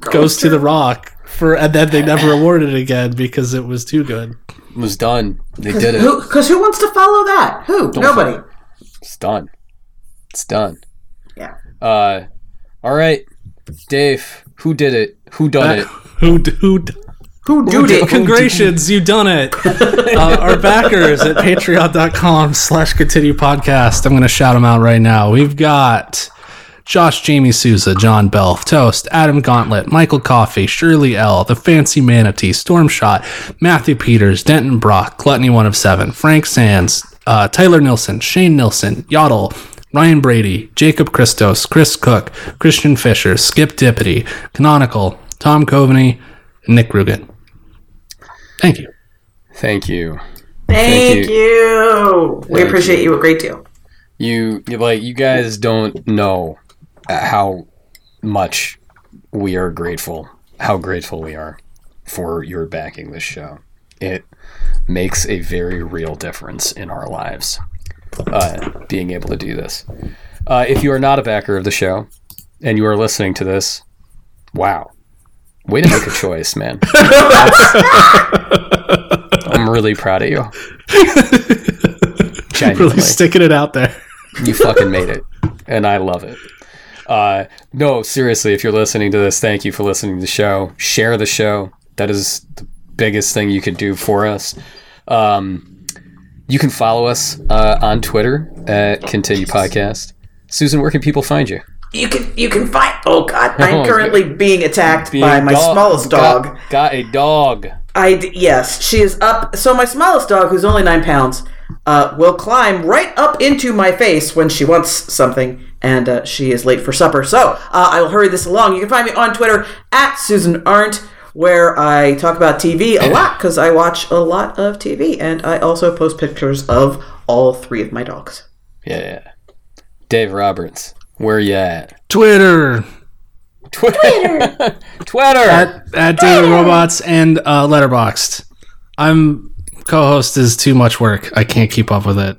goes to The Rock for, and then they never awarded it again because it was too good. It was done. They did it. Because who wants to follow that? Who? Nobody. It's done. It's done. Yeah. Uh, all right, Dave. Who did it? Who done it? Who who? Who do it? Congratulations, you done it. uh, our backers at patreon.com slash continue podcast. I'm going to shout them out right now. We've got Josh Jamie Souza, John Belf, Toast, Adam Gauntlet, Michael Coffey, Shirley L, The Fancy Manatee, Stormshot, Matthew Peters, Denton Brock, Gluttony One of Seven, Frank Sands, uh, Tyler Nilsson, Shane Nilsson, Yodel, Ryan Brady, Jacob Christos, Chris Cook, Christian Fisher, Skip Dippity, Canonical, Tom Coveney, and Nick Rugen. Thank you. Thank you. Thank Thank you. We Thank appreciate you. you a great deal. You you- like you guys don't know how much we are grateful. How grateful we are for your backing this show. It makes a very real difference in our lives. Uh, being able to do this. Uh, if you are not a backer of the show and you are listening to this, wow. Way to make a choice, man. I'm really proud of you. Genuinely. Really sticking it out there. you fucking made it and i love it. Uh no seriously if you're listening to this thank you for listening to the show. Share the show. That is the biggest thing you could do for us. Um you can follow us uh, on twitter at continue podcast. Susan where can people find you You can you can find. Oh God, Oh, I'm currently being attacked by my dog- smallest dog. got, a dog I yes, she is up. So my smallest dog, who's only nine pounds, uh, will climb right up into my face when she wants something, and uh, she is late for supper. So uh, I will hurry this along. You can find me on Twitter at Susan Arendt, where I talk about TV a lot because I watch a lot of TV, and I also post pictures of all three of my dogs. Yeah, yeah. Dave Roberts, where you at? Twitter Twitter. Twitter. at, at David Robots and uh, Letterboxd. I'm co-host is too much work. I can't keep up with it.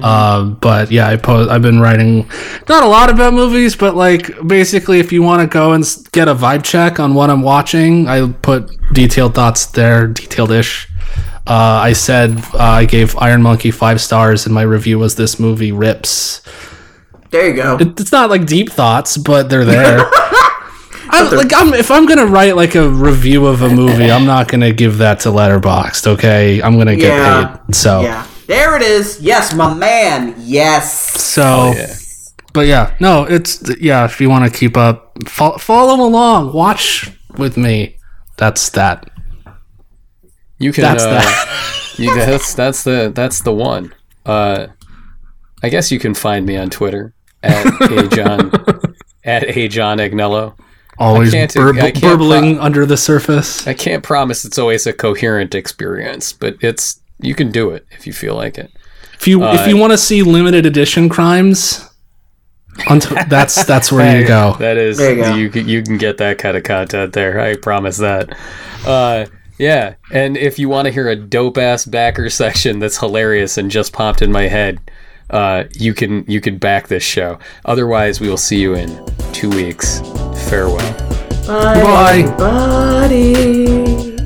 Uh, but yeah, I post. I've been writing not a lot about movies, but like basically, if you want to go and get a vibe check on what I'm watching, I put detailed thoughts there, detailed ish. Uh, I said uh, I gave Iron Monkey five stars, and my review was this movie rips. There you go. It, it's not like deep thoughts, but they're there. I'm, like I'm, if I'm gonna write like a review of a movie, I'm not gonna give that to Letterboxd. Okay, I'm gonna get Yeah. paid. So, Yeah. There it is. Yes, my man. Yes. so, yeah. but yeah, no, it's yeah. If you want to keep up, fo- follow along, watch with me. That's that. You can. That's uh, that. you, that's that's the that's the one. Uh, I guess you can find me on Twitter at a John at a John Agnello. Always can't- burb- I can't burbling under the surface. I can't promise it's always a coherent experience, but it's you can do it if you feel like it. If you if you want to see limited edition crimes, onto, that's that's where you go. That is There you go. you can, you can get that kind of content there. I promise that. Uh, yeah, and if you want to hear a dope ass backer section that's hilarious and just popped in my head, uh, you can you can back this show. Otherwise, we will see you in two weeks. Farewell. Bye, Bye. everybody.